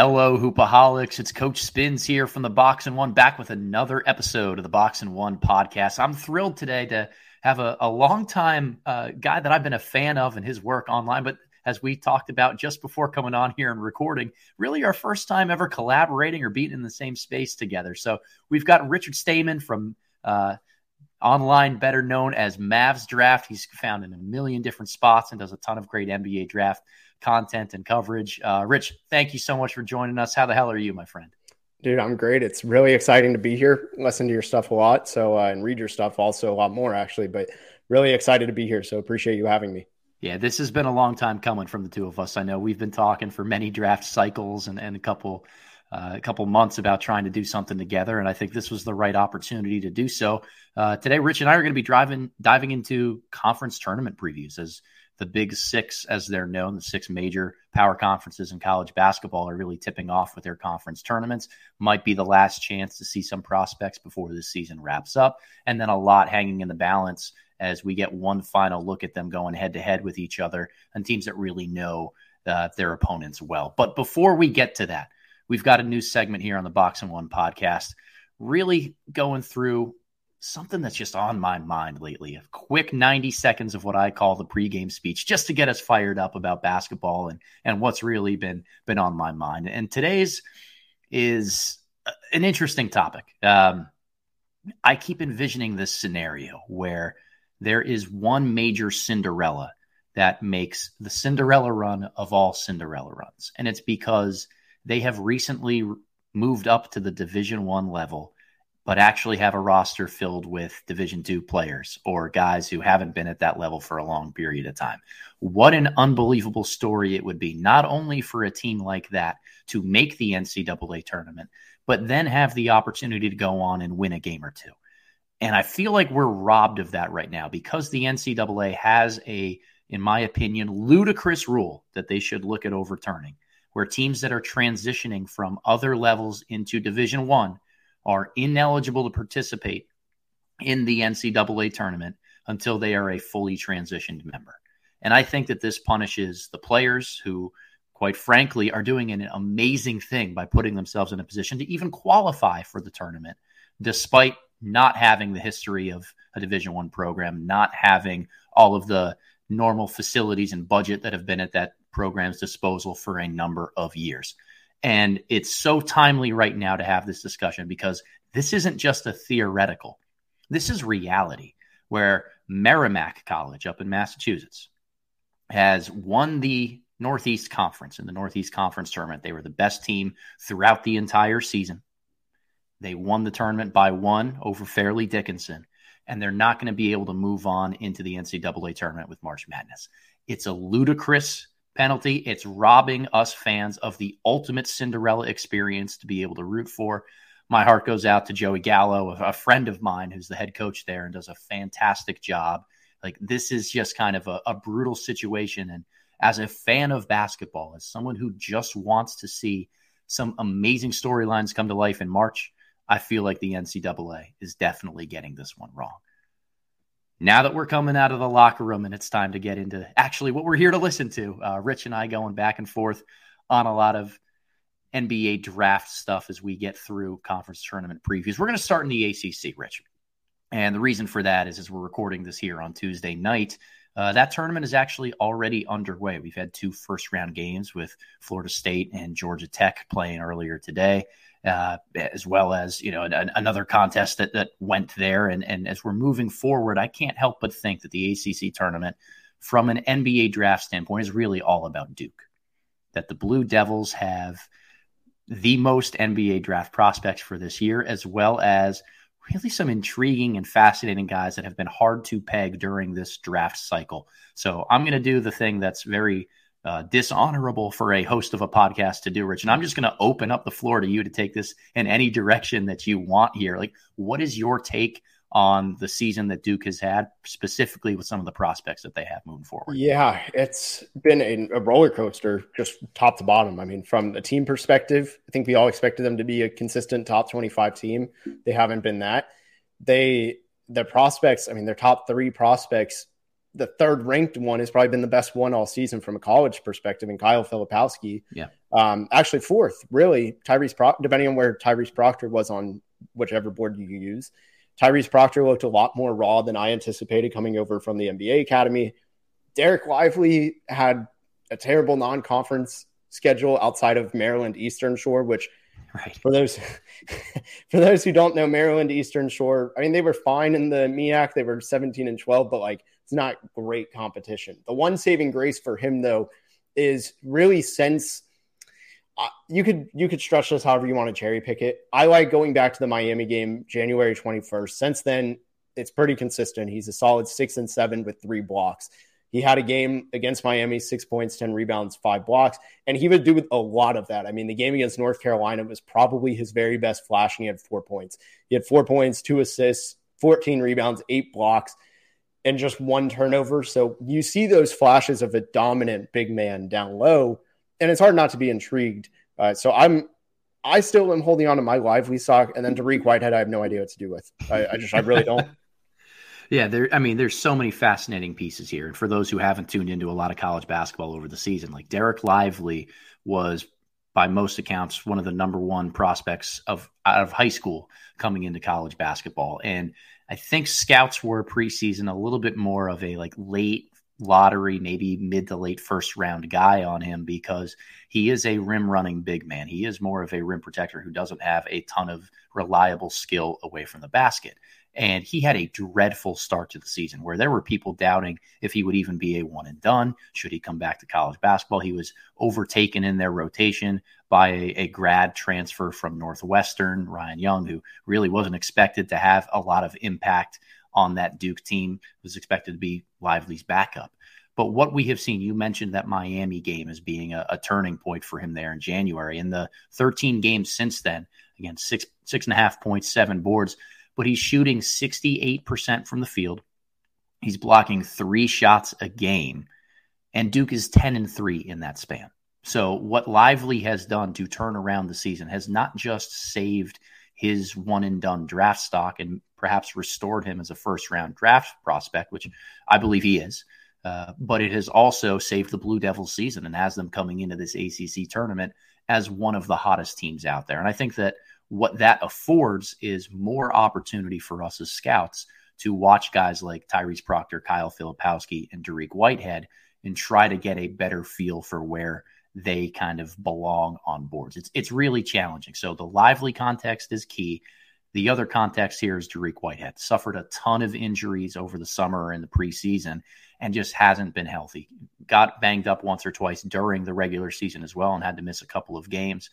Hello, Hoopaholics. It's Coach Spins here from the Box and One, back with another episode of the Box and One podcast. I'm thrilled today to have a, a longtime uh, guy that I've been a fan of and his work online, but as we talked about just before coming on here and recording, really our first time ever collaborating or being in the same space together. So we've got Richard Stayman from uh, online, better known as Mavs Draft. He's found in a million different spots and does a ton of great NBA draft content and coverage. Uh, Rich, thank you so much for joining us. How the hell are you, my friend? Dude, I'm great. It's really exciting to be here. Listen to your stuff a lot, so uh, and read your stuff also a lot more actually. But really excited to be here. So appreciate you having me. Yeah, this has been a long time coming from the two of us. I know we've been talking for many draft cycles and, and a couple uh, a couple months about trying to do something together, and I think this was the right opportunity to do so. Uh, today, Rich and I are going to be driving diving into conference tournament previews as the Big Six, as they're known, the six major power conferences in college basketball are really tipping off with their conference tournaments. Might be the last chance to see some prospects before this season wraps up, and then a lot hanging in the balance as we get one final look at them going head to head with each other and teams that really know uh, their opponents well. But before we get to that, we've got a new segment here on the Box and One podcast, really going through something that's just on my mind lately. A quick 90 seconds of what I call the pregame speech just to get us fired up about basketball and and what's really been been on my mind. And today's is an interesting topic. Um, I keep envisioning this scenario where there is one major Cinderella that makes the Cinderella run of all Cinderella runs, and it's because they have recently moved up to the Division One level but actually have a roster filled with Division two players or guys who haven't been at that level for a long period of time. What an unbelievable story it would be, not only for a team like that to make the NCAA tournament, but then have the opportunity to go on and win a game or two. And I feel like we're robbed of that right now because the NCAA has a, in my opinion, ludicrous rule that they should look at overturning, where teams that are transitioning from other levels into Division One are ineligible to participate in the NCAA tournament until they are a fully transitioned member. And I think that this punishes the players who, quite frankly, are doing an amazing thing by putting themselves in a position to even qualify for the tournament, despite not having the history of a Division One program, not having all of the normal facilities and budget that have been at that program's disposal for a number of years. And it's so timely right now to have this discussion because this isn't just a theoretical. This is reality where Merrimack College up in Massachusetts has won the Northeast Conference in the Northeast Conference tournament. They were the best team throughout the entire season. They won the tournament by one over Fairleigh Dickinson, and they're not going to be able to move on into the NCAA tournament with March Madness. It's a ludicrous penalty. It's robbing us fans of the ultimate Cinderella experience to be able to root for. My heart goes out to Joey Gallo, a friend of mine who's the head coach there and does a fantastic job. Like, this is just kind of a, a brutal situation. And as a fan of basketball, as someone who just wants to see some amazing storylines come to life in March, I feel like the NCAA is definitely getting this one wrong now that we're coming out of the locker room and it's time to get into actually what we're here to listen to, uh, Rich and I going back and forth on a lot of NBA draft stuff as we get through conference tournament previews. We're going to start in the ACC, Rich. And the reason for that is as we're recording this here on Tuesday night, uh, that tournament is actually already underway. We've had two first round games with Florida State and Georgia Tech playing earlier today uh, as well as you know an, another contest that that went there. And and as we're moving forward, I can't help but think that the ACC tournament, from an NBA draft standpoint, is really all about Duke. That the Blue Devils have the most NBA draft prospects for this year, as well as really some intriguing and fascinating guys that have been hard to peg during this draft cycle. So I'm going to do the thing that's very uh, dishonorable for a host of a podcast to do, Rich. And I'm just going to open up the floor to you to take this in any direction that you want here. Like, what is your take on the season that Duke has had, specifically with some of the prospects that they have moving forward? Yeah, it's been a, a roller coaster, just top to bottom. I mean, from the team perspective, I think we all expected them to be a consistent top 25 team. They haven't been that. They, their prospects, I mean, their top three prospects the third ranked one has probably been the best one all season from a college perspective, and Kyle Filipowski. Yeah. Um, actually, fourth, really. Tyrese Proctor, depending on where Tyrese Proctor was on whichever board you use. Tyrese Proctor looked a lot more raw than I anticipated coming over from the NBA Academy. Dereck Lively had a terrible non conference schedule outside of Maryland Eastern Shore, which Right. For those for those who don't know Maryland Eastern Shore, I mean they were fine in the MEAC. They were 17 and 12, but like it's not great competition. The one saving grace for him though is really since uh, you could you could stretch this however you want to cherry pick it. I like going back to the Miami game January 21st. Since then, it's pretty consistent. He's a solid six and seven with three blocks. He had a game against Miami, six points, 10 rebounds, five blocks, and he would do with a lot of that. I mean, the game against North Carolina was probably his very best flashing. He had four points. He had four points, two assists, 14 rebounds, eight blocks, and just one turnover. So you see those flashes of a dominant big man down low, and it's hard not to be intrigued. Uh, so I'm I still am holding on to my lively sock, and then Dariq Whitehead, I have no idea what to do with. I, I just, I really don't. Yeah, there. I mean, there's so many fascinating pieces here, and for those who haven't tuned into a lot of college basketball over the season, like Dereck Lively was, by most accounts, one of the number one prospects of out of high school coming into college basketball, and I think scouts were preseason a little bit more of a like late lottery, maybe mid to late first round guy on him because he is a rim running big man. He is more of a rim protector who doesn't have a ton of reliable skill away from the basket. And he had a dreadful start to the season where there were people doubting if he would even be a one and done. Should he come back to college basketball? He was overtaken in their rotation by a, a, grad transfer from Northwestern, Ryan Young, who really wasn't expected to have a lot of impact on that Duke team, was expected to be Lively's backup. But what we have seen, you mentioned that Miami game as being a, a turning point for him there in January. In the 13 games since then, again, six six and a half points, seven boards but he's shooting 68% from the field. He's blocking three shots a game, and Duke is 10 and 3 in that span. So, what Lively has done to turn around the season has not just saved his one and done draft stock and perhaps restored him as a first round draft prospect, which I believe he is, uh, but it has also saved the Blue Devils season and has them coming into this ACC tournament as one of the hottest teams out there. And I think that what that affords is more opportunity for us as scouts to watch guys like Tyrese Proctor, Kyle Filipowski, and Dariq Whitehead and try to get a better feel for where they kind of belong on boards. It's it's really challenging. So the lively context is key. The other context here is Dariq Whitehead suffered a ton of injuries over the summer and the preseason and just hasn't been healthy. Got banged up once or twice during the regular season as well and had to miss a couple of games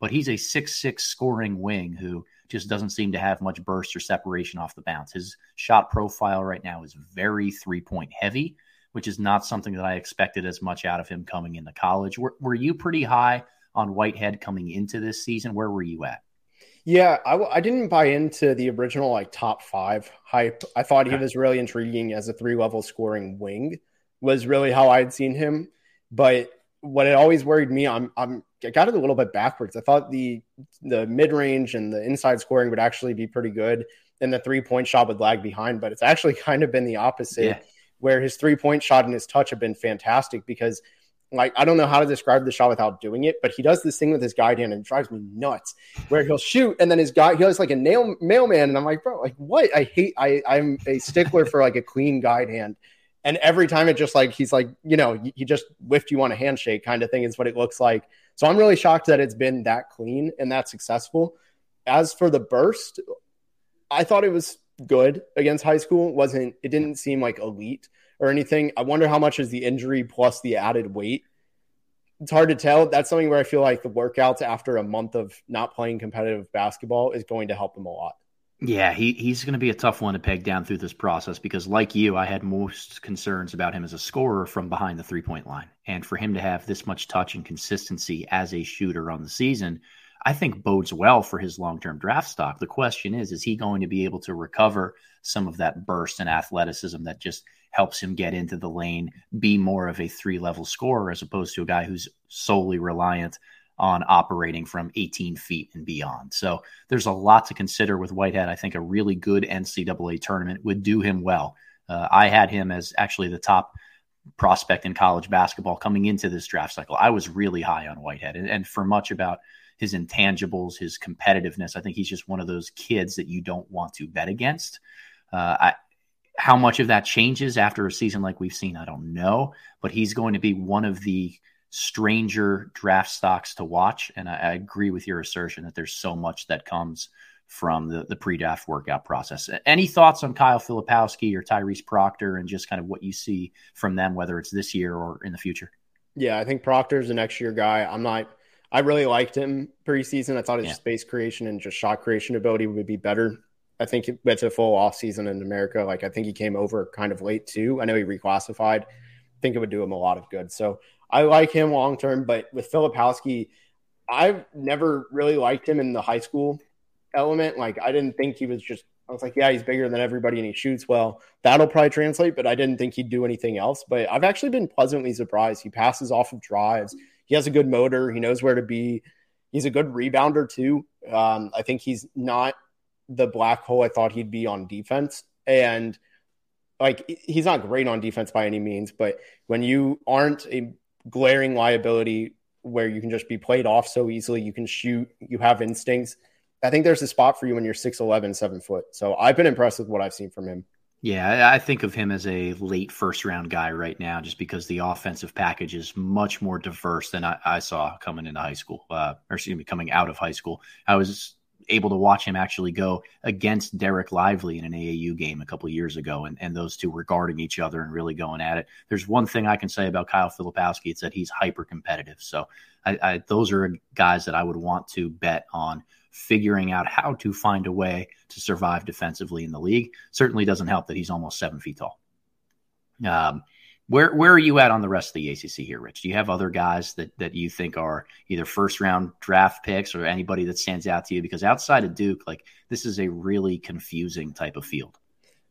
but he's a six-six scoring wing who just doesn't seem to have much burst or separation off the bounce. His shot profile right now is very three point heavy, which is not something that I expected as much out of him coming into college. Were, were you pretty high on Whitehead coming into this season? Where were you at? Yeah, I, I didn't buy into the original like top five hype. I thought he was really intriguing as a three level scoring wing, was really how I'd seen him. But what it always worried me, I'm I'm I got it a little bit backwards. I thought the the mid range and the inside scoring would actually be pretty good, and the three point shot would lag behind. But it's actually kind of been the opposite, yeah. Where his three point shot and his touch have been fantastic because. Like I don't know how to describe the shot without doing it, but he does this thing with his guide hand and drives me nuts. Where he'll shoot and then his guy he has like a nail mailman, and I'm like, bro, like what? I hate I I'm a stickler for like a clean guide hand. And every time it just like he's like, you know, he just whiffed you on a handshake kind of thing is what it looks like. So I'm really shocked that it's been that clean and that successful. As for the burst, I thought it was good against high school. Wasn't it didn't seem like elite or anything. I wonder how much is the injury plus the added weight. It's hard to tell. That's something where I feel like the workouts after a month of not playing competitive basketball is going to help him a lot. Yeah, he, he's going to be a tough one to peg down through this process because, like you, I had most concerns about him as a scorer from behind the three point line. And for him to have this much touch and consistency as a shooter on the season, I think bodes well for his long term draft stock. The question is, is he going to be able to recover some of that burst and athleticism that just helps him get into the lane, be more of a three level scorer as opposed to a guy who's solely reliant on operating from 18 feet and beyond. So there's a lot to consider with Whitehead. I think a really good NCAA tournament would do him well. Uh, I had him as actually the top prospect in college basketball coming into this draft cycle. I was really high on Whitehead, and, and for much about his intangibles, his competitiveness, I think he's just one of those kids that you don't want to bet against. Uh, I, how much of that changes after a season like we've seen, I don't know, but he's going to be one of the stranger draft stocks to watch. And I, I agree with your assertion that there's so much that comes from the, the pre-draft workout process. Any thoughts on Kyle Filipowski or Tyrese Proctor and just kind of what you see from them, whether it's this year or in the future? Yeah, I think Proctor's the next year guy. I'm not I really liked him preseason. I thought his yeah. space creation and just shot creation ability would be better. I think it's a full off season in America. Like I think he came over kind of late too. I know he reclassified. I think it would do him a lot of good. So I like him long term, but with Filipowski, I've never really liked him in the high school element. Like I didn't think he was just. I was like, yeah, he's bigger than everybody and he shoots well. That'll probably translate, but I didn't think he'd do anything else. But I've actually been pleasantly surprised. He passes off of drives. He has a good motor. He knows where to be. He's a good rebounder too. Um, I think he's not the black hole I thought he'd be on defense. And like he's not great on defense by any means, but when you aren't a glaring liability where you can just be played off so easily. You can shoot, you have instincts. I think there's a spot for you when you're 6'11, seven foot. So I've been impressed with what I've seen from him. Yeah, I think of him as a late first round guy right now, just because the offensive package is much more diverse than I, I saw coming into high school, uh, or excuse me, coming out of high school. I was able to watch him actually go against Dereck Lively in an AAU game a couple years ago, and, and those two were guarding each other and really going at it. There's one thing I can say about Kyle Filipowski, it's that he's hyper competitive. So I, I, those are guys that I would want to bet on figuring out how to find a way to survive defensively in the league. Certainly doesn't help that he's almost seven feet tall. Um, where where are you at on the rest of the ACC here, Rich? Do you have other guys that that you think are either first round draft picks or anybody that stands out to you? Because outside of Duke, like this is a really confusing type of field.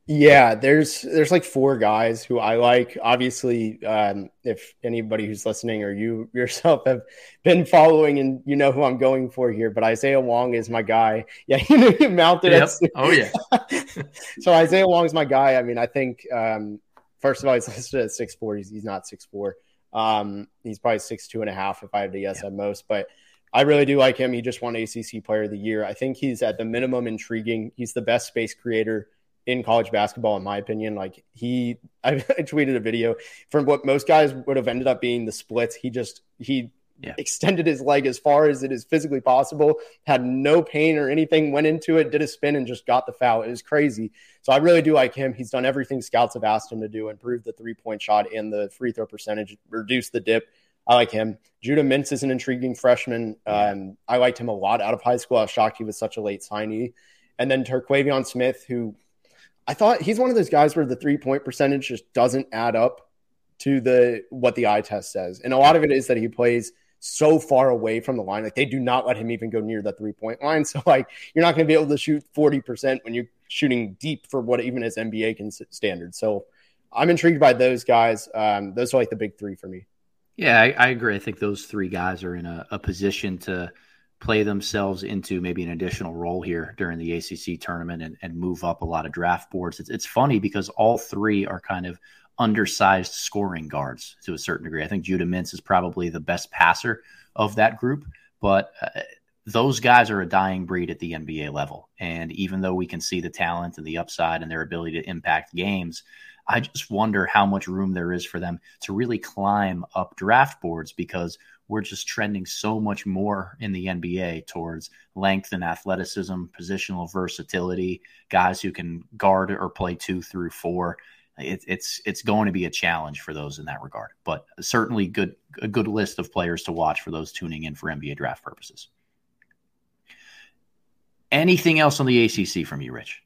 Yeah, there's there's like four guys who I like. Obviously, um, if anybody who's listening or you yourself have been following and you know who I'm going for here, but Isaiah Wong is my guy. Yeah, you know you mounted yep. Oh yeah. so Isaiah Wong is my guy. I mean, I think um, First of all, he's listed at six four. He's, he's not six four. Um, he's probably six two and a half if I had to guess yeah. at most. But I really do like him. He just won ACC Player of the Year. I think he's at the minimum intriguing. He's the best space creator in college basketball, in my opinion. Like he, I, I tweeted a video from what most guys would have ended up being the splits. He just he yeah. extended his leg as far as it is physically possible, had no pain or anything, went into it, did a spin, and just got the foul. It was crazy. So I really do like him. He's done everything scouts have asked him to do, improve the three point shot and the free throw percentage, reduce the dip. I like him. Judah Mintz is an intriguing freshman. Um, I liked him a lot out of high school. I was shocked he was such a late signee. And then Terquavion Smith, who I thought he's one of those guys where the three point percentage just doesn't add up to the what the eye test says. And a lot of it is that he plays – so far away from the line. Like they do not let him even go near the three point line. So like you're not going to be able to shoot 40% when you're shooting deep for what even is NBA can standard. So I'm intrigued by those guys. Um, those are like the big three for me. Yeah, I, I agree. I think those three guys are in a, a position to play themselves into maybe an additional role here during the ACC tournament and, and move up a lot of draft boards. It's, it's funny because all three are kind of undersized scoring guards to a certain degree. I think Judah Mintz is probably the best passer of that group, but uh, those guys are a dying breed at the NBA level. And even though we can see the talent and the upside and their ability to impact games, I just wonder how much room there is for them to really climb up draft boards because we're just trending so much more in the NBA towards length and athleticism, positional versatility, guys who can guard or play two through four it, it's it's going to be a challenge for those in that regard. But certainly good a good list of players to watch for those tuning in for NBA draft purposes. Anything else on the ACC from you, Rich?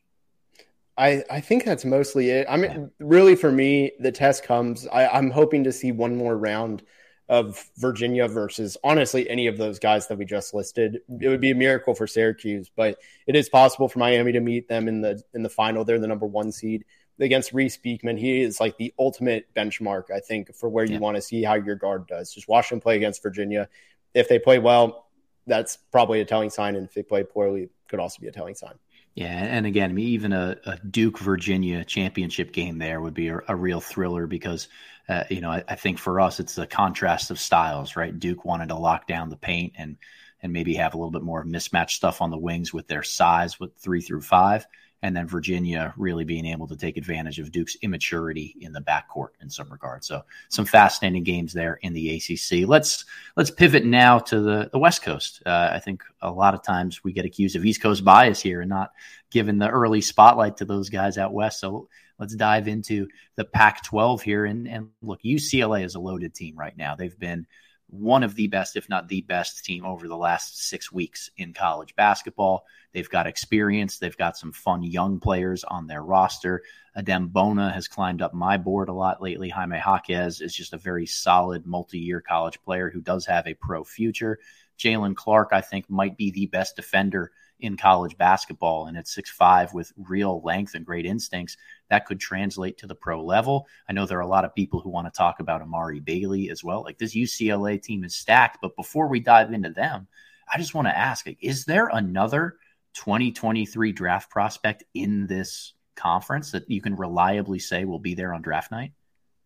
I, I think that's mostly it. I mean, yeah. really, for me, the test comes. I, I'm hoping to see one more round of Virginia versus honestly any of those guys that we just listed. It would be a miracle for Syracuse, but it is possible for Miami to meet them in the in the final. They're the number one seed against Reece Beekman. He is like the ultimate benchmark, I think, for where you want to see how your guard does. Just watch him play against Virginia. If they play well, that's probably a telling sign, and if they play poorly, could also be a telling sign. Yeah, and again, even a, a Duke Virginia championship game there would be a, a real thriller because, uh, you know, I, I, think for us it's the contrast of styles, right? Duke wanted to lock down the paint and and maybe have a little bit more mismatched stuff on the wings with their size with three through five and then Virginia really being able to take advantage of Duke's immaturity in the backcourt in some regard. So some fascinating games there in the ACC. Let's let's pivot now to the the West Coast. Uh, I think a lot of times we get accused of East Coast bias here and not giving the early spotlight to those guys out west. So let's dive into the Pac-12 here and and look, UCLA is a loaded team right now. They've been one of the best, if not the best team over the last six weeks in college basketball. They've got experience. They've got some fun young players on their roster. Adem Bona has climbed up my board a lot lately. Jaime Jaquez is just a very solid multi year college player who does have a pro future. Jaylen Clark, I think, might be the best defender in college basketball. And at six five with real length and great instincts, that could translate to the pro level. I know there are a lot of people who want to talk about Amari Bailey as well. Like this UCLA team is stacked. But before we dive into them, I just want to ask like, is there another 2023 draft prospect in this conference that you can reliably say will be there on draft night?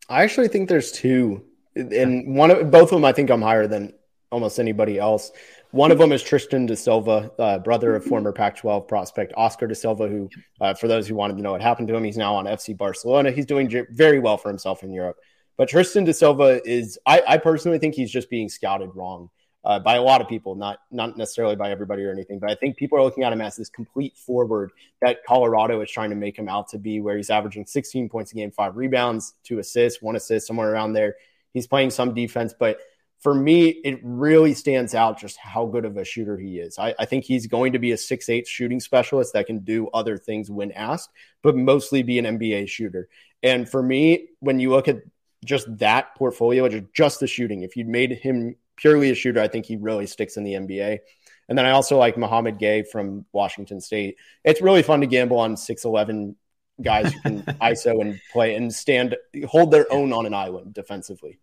I actually think there's two. And one of both of them, I think I'm higher than almost anybody else. One of them is Tristan da Silva, uh, brother of former Pac 12 prospect Oscar da Silva, who, uh, for those who wanted to know what happened to him, he's now on FC Barcelona. He's doing very well for himself in Europe. But Tristan da Silva is, I, I personally think he's just being scouted wrong. Uh, by a lot of people, not not necessarily by everybody or anything, but I think people are looking at him as this complete forward that Colorado is trying to make him out to be, where he's averaging 16 points a game, five rebounds, two assists, one assist, somewhere around there. He's playing some defense, but for me, it really stands out just how good of a shooter he is. I, I, think he's going to be a six eight shooting specialist that can do other things when asked, but mostly be an NBA shooter. And for me, when you look at just that portfolio, just the shooting, if you'd made him purely a shooter, I think he really sticks in the NBA. And then I also like Mouhamed Gueye from Washington State. It's really fun to gamble on 6'11 guys who can ISO and play and stand, hold their own on an island defensively.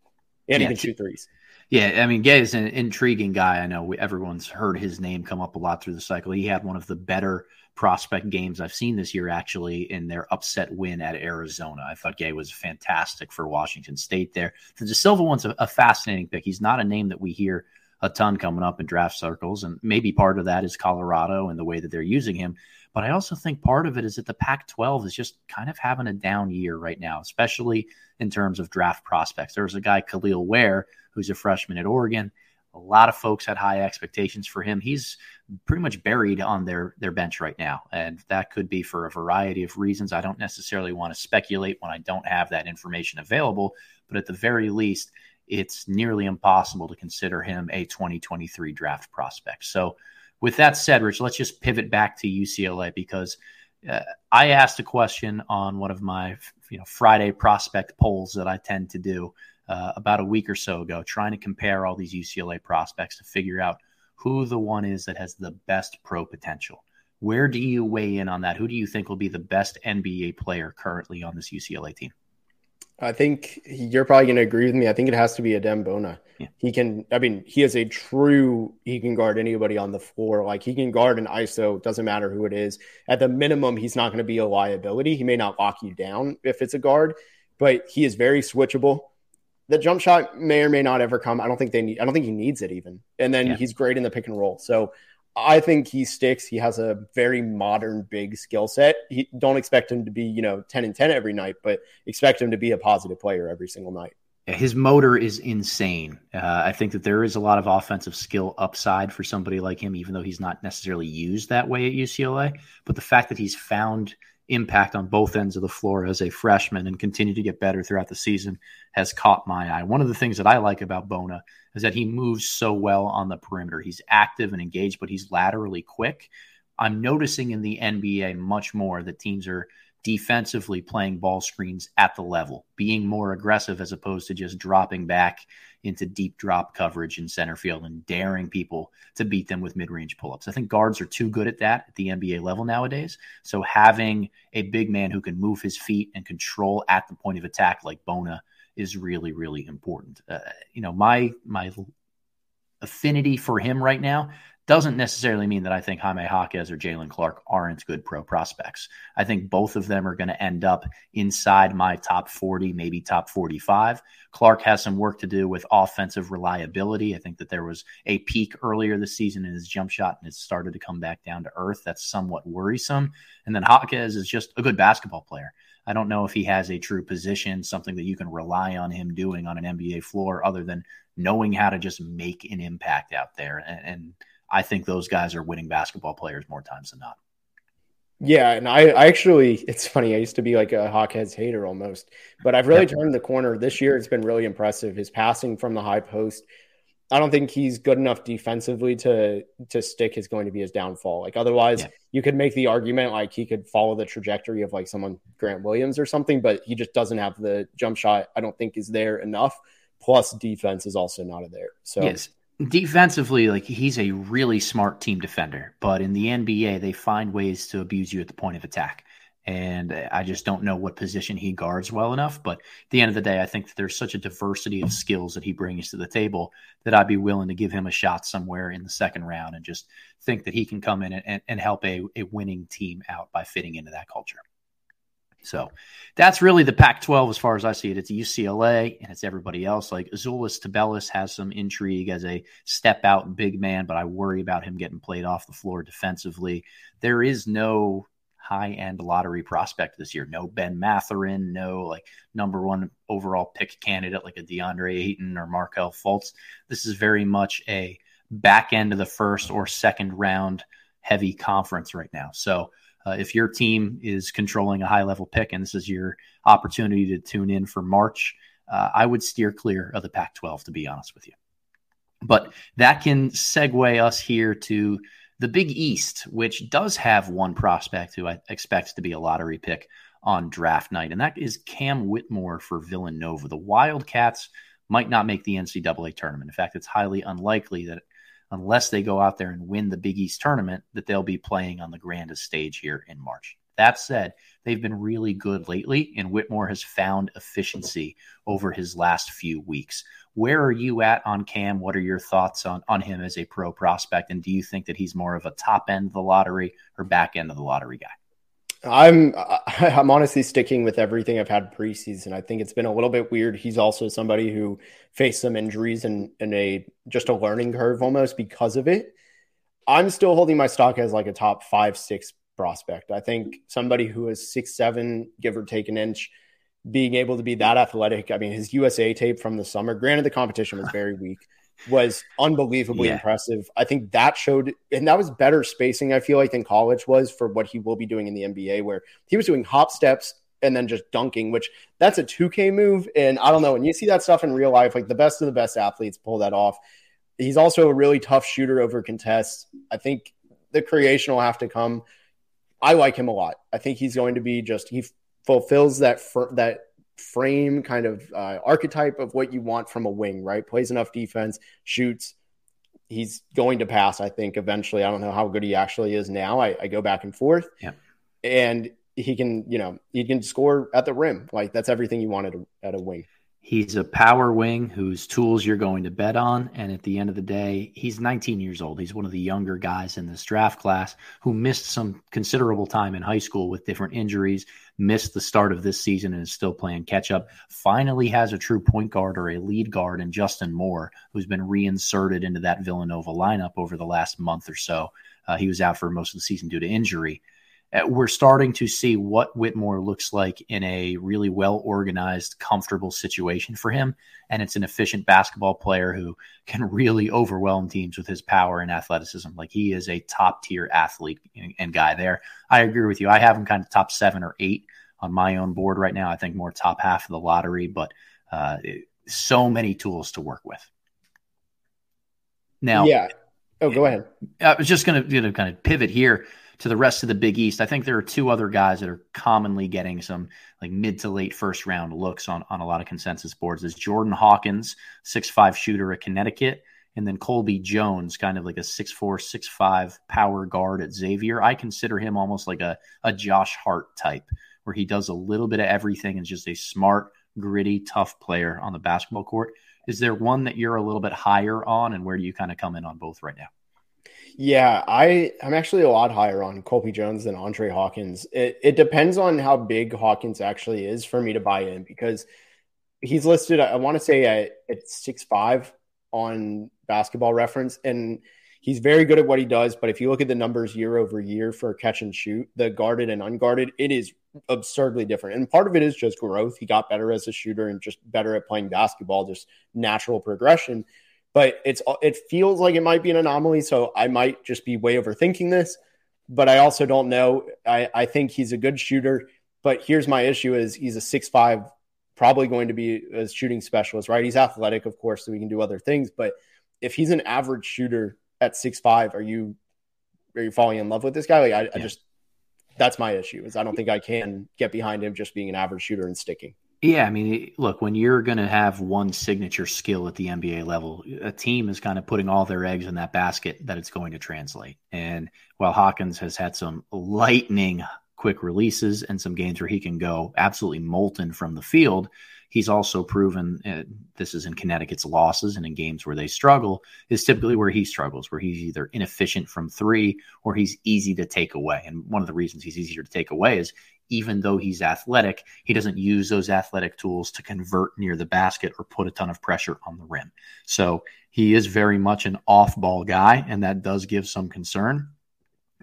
And yeah, he can shoot threes. Yeah, I mean, Gueye is an intriguing guy. I know everyone's heard his name come up a lot through the cycle. He had one of the better prospect games I've seen this year, actually, in their upset win at Arizona. I thought Gueye was fantastic for Washington State there. The da Silva one's a, a fascinating pick. He's not a name that we hear a ton coming up in draft circles, and maybe part of that is Colorado and the way that they're using him. But I also think part of it is that the Pac 12 is just kind of having a down year right now, especially in terms of draft prospects. There was a guy, Kel'el Ware, who's a freshman at Oregon. A lot of folks had high expectations for him. He's pretty much buried on their their bench right now, and that could be for a variety of reasons. I don't necessarily want to speculate when I don't have that information available, but at the very least, it's nearly impossible to consider him a 2023 draft prospect. So, with that said, Rich, let's just pivot back to UCLA because uh, I asked a question on one of my you know Friday prospect polls that I tend to do uh, about a week or so ago, trying to compare all these UCLA prospects to figure out who the one is that has the best pro potential. Where do you weigh in on that? Who do you think will be the best NBA player currently on this UCLA team? I think you're probably going to agree with me. I think it has to be Adem Bona. Yeah. He can, I mean, he is a true, he can guard anybody on the floor. Like he can guard an ISO, doesn't matter who it is. At the minimum, he's not going to be a liability. He may not lock you down if it's a guard, but he is very switchable the jump shot may or may not ever come. I don't think they need. I don't think he needs it even. And then yeah. he's great in the pick and roll. So I think he sticks. He has a very modern, big skill set. He, don't expect him to be, you know, ten and ten every night, but expect him to be a positive player every single night. Yeah, his motor is insane. Uh, I think that there is a lot of offensive skill upside for somebody like him, even though he's not necessarily used that way at UCLA. But the fact that he's found impact on both ends of the floor as a freshman and continue to get better throughout the season has caught my eye. One of the things that I like about Bona is that he moves so well on the perimeter. He's active and engaged, but he's laterally quick. I'm noticing in the NBA much more that teams are defensively playing ball screens at the level, being more aggressive as opposed to just dropping back into deep drop coverage in center field and daring people to beat them with mid range pull ups. I think guards are too good at that at the NBA level nowadays. So having a big man who can move his feet and control at the point of attack like Bona is really, really important. Uh, you know, my, my affinity for him right now doesn't necessarily mean that I think Jaime Jaquez or Jaylen Clark aren't good pro prospects. I think both of them are going to end up inside my top 40, maybe top 45. Clark has some work to do with offensive reliability. I think that there was a peak earlier this season in his jump shot and it started to come back down to earth. That's somewhat worrisome. And then Jaquez is just a good basketball player. I don't know if he has a true position, something that you can rely on him doing on an NBA floor other than knowing how to just make an impact out there. And, and I think those guys are winning basketball players more times than not. Yeah, and I, I, actually, it's funny. I used to be like a Jaquez hater almost, but I've really turned the corner this year. It's been really impressive. His passing from the high post. I don't think he's good enough defensively to to stick is going to be his downfall. Like otherwise, yeah. you could make the argument like he could follow the trajectory of like someone Grant Williams or something, but he just doesn't have the jump shot. I don't think is there enough. Plus, defense is also not there. So yes, defensively, like he's a really smart team defender, but in the NBA, they find ways to abuse you at the point of attack. And I just don't know what position he guards well enough. But at the end of the day, I think that there's such a diversity of skills that he brings to the table that I'd be willing to give him a shot somewhere in the second round and just think that he can come in and, and help a, a winning team out by fitting into that culture. So that's really the Pac 12 as far as I see it. It's UCLA and it's everybody else. Like Azuolas Tubelis has some intrigue as a step out big man, but I worry about him getting played off the floor defensively. There is no high end lottery prospect this year. No Ben Mathurin, no like number one overall pick candidate like a DeAndre Ayton or Markelle Fultz. This is very much a back end of the first or second round heavy conference right now. So uh, if your team is controlling a high level pick and this is your opportunity to tune in for March, uh, I would steer clear of the Pac 12, to be honest with you. But that can segue us here to the Big East, which does have one prospect who I expect to be a lottery pick on draft night, and that is Cam Whitmore for Villanova. The Wildcats might not make the NCAA tournament. In fact, it's highly unlikely that unless they go out there and win the Big East tournament, that they'll be playing on the grandest stage here in March. That said, they've been really good lately, and Whitmore has found efficiency over his last few weeks. Where are you at on Cam? What are your thoughts on, on him as a pro prospect? And do you think that he's more of a top end of the lottery or back end of the lottery guy? I'm I'm honestly sticking with everything I've had preseason. I think it's been a little bit weird. He's also somebody who faced some injuries and in, in a just a learning curve almost because of it. I'm still holding my stock as like a top five, six prospect. I think somebody who is six, seven, give or take an inch, being able to be that athletic. I mean, his USA tape from the summer, granted the competition was very weak, was unbelievably yeah. impressive. I think that showed, and that was better spacing, I feel like, than college was for what he will be doing in the NBA, where he was doing hop steps and then just dunking, which that's a 2K move. And I don't know, when you see that stuff in real life, like the best of the best athletes pull that off. He's also a really tough shooter over contests. I think the creation will have to come. I like him a lot. I think he's going to be just, he fulfills that, fr- that frame kind of uh, archetype of what you want from a wing, right? Plays enough defense, shoots. He's going to pass, I think, eventually. I don't know how good he actually is now. I, I go back and forth. Yeah. And he can, you know, he can score at the rim. Like that's everything you wanted at a wing. He's a power wing whose tools you're going to bet on. And at the end of the day, he's 19 years old. He's one of the younger guys in this draft class who missed some considerable time in high school with different injuries, missed the start of this season and is still playing catch up. Finally has a true point guard or a lead guard in Justin Moore, who's been reinserted into that Villanova lineup over the last month or so. Uh, he was out for most of the season due to injury. Uh, we're starting to see what Whitmore looks like in a really well organized, comfortable situation for him. And it's an efficient basketball player who can really overwhelm teams with his power and athleticism. Like he is a top tier athlete and guy there. I agree with you. I have him kind of top seven or eight on my own board right now. I think more top half of the lottery, but uh, so many tools to work with. Now, yeah. Oh, go ahead. I was just going to kind of pivot here to the rest of the Big East, I think there are two other guys that are commonly getting some like mid to late first round looks on, on a lot of consensus boards. Is Jordan Hawkins, six five shooter at Connecticut, and then Colby Jones, kind of like a six four, six five power guard at Xavier. I consider him almost like a, a Josh Hart type, where he does a little bit of everything and just a smart, gritty, tough player on the basketball court. Is there one that you're a little bit higher on, and where do you kind of come in on both right now? Yeah, I I'm actually a lot higher on Colby Jones than Andre Hawkins. It it depends on how big Hawkins actually is for me to buy in because he's listed I want to say at, at six five on Basketball Reference and he's very good at what he does. But if you look at the numbers year over year for catch and shoot, the guarded and unguarded, it is absurdly different. And part of it is just growth. He got better as a shooter and just better at playing basketball, just natural progression but it's it feels like it might be an anomaly. So I might just be way overthinking this, but I also don't know. I, I think he's a good shooter, but here's my issue: is he's a six five, probably going to be a shooting specialist, right? He's athletic, of course, so he can do other things. But if he's an average shooter at six five, are you are you falling in love with this guy? Like I, yeah. I just that's my issue is I don't think I can get behind him just being an average shooter and sticking. Yeah, I mean, look, when you're going to have one signature skill at the NBA level, a team is kind of putting all their eggs in that basket that it's going to translate. And while Hawkins has had some lightning quick releases and some games where he can go absolutely molten from the field, he's also proven uh, this is in Connecticut's losses and in games where they struggle is typically where he struggles, where he's either inefficient from three or he's easy to take away. And one of the reasons he's easier to take away is even though he's athletic, he doesn't use those athletic tools to convert near the basket or put a ton of pressure on the rim. So he is very much an off ball guy, and that does give some concern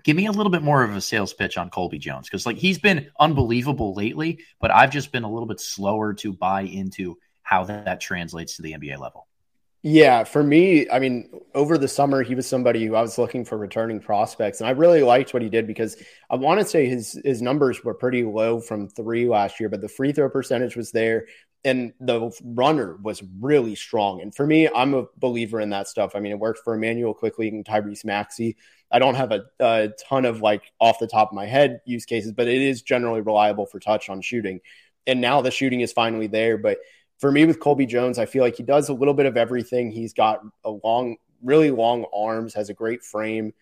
give me a little bit more of a sales pitch on Colby Jones because like he's been unbelievable lately, but I've just been a little bit slower to buy into how that, that translates to the NBA level. Yeah, for me, I mean, over the summer, he was somebody who I was looking for returning prospects, and I really liked what he did because I want to say his his numbers were pretty low from three last year, but the free throw percentage was there, and the runner was really strong. And for me, I'm a believer in that stuff. I mean, it worked for Immanuel Quickley and Tyrese Maxey. I don't have a, a ton of like off the top of my head use cases, but it is generally reliable for touch on shooting. And now the shooting is finally there. But for me with Colby Jones, I feel like he does a little bit of everything. He's got a long, really long arms, has a great frame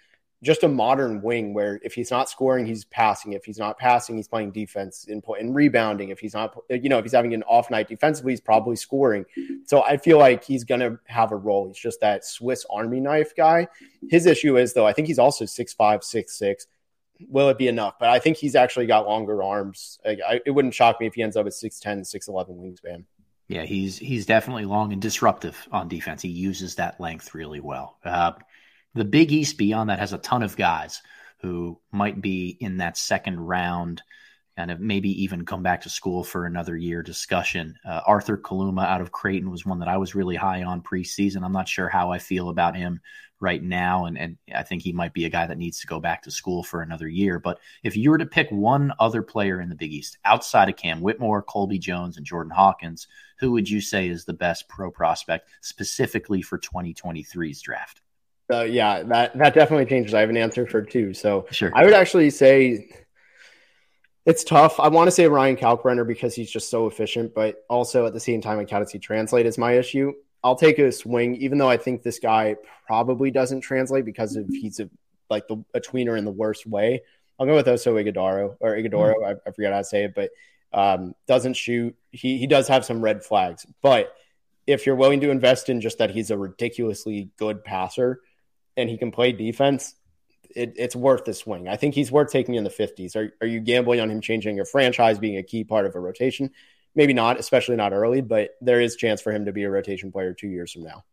just a modern wing where if he's not scoring, he's passing. If he's not passing, he's playing defense in and rebounding. If he's not, you know, if he's having an off night defensively, he's probably scoring. So I feel like he's going to have a role. He's just that Swiss Army knife guy. His issue is though, I think he's also six five, six six. Will it be enough? But I think he's actually got longer arms. I, it wouldn't shock me if he ends up at 6'10, 6'11 wingspan. Yeah, he's he's definitely long and disruptive on defense. He uses that length really well. Uh, the Big East beyond that has a ton of guys who might be in that second round, kind of maybe even come back to school for another year discussion. Uh, Arthur Kaluma out of Creighton was one that I was really high on preseason. I'm not sure how I feel about him right now, and, and I think he might be a guy that needs to go back to school for another year. But if you were to pick one other player in the Big East outside of Cam Whitmore, Colby Jones, and Jordan Hawkins, who would you say is the best pro prospect specifically for 2023's draft? So yeah, that that definitely changes. I have an answer for two. So sure. I would actually say it's tough. I want to say Ryan Kalkbrenner because he's just so efficient, but also at the same time, Academy translate is my issue. I'll take a swing, even though I think this guy probably doesn't translate because of he's a like the, a tweener in the worst way. I'll go with Oso Ighodaro or Ighodaro. Mm-hmm. I, I, forget how to say it, but um, doesn't shoot. He he does have some red flags, but if you're willing to invest in just that he's a ridiculously good passer, and he can play defense, it, it's worth the swing. I think he's worth taking in the 50s. Are, are you gambling on him changing your franchise, being a key part of a rotation? Maybe not, especially not early, but there is chance for him to be a rotation player two years from now.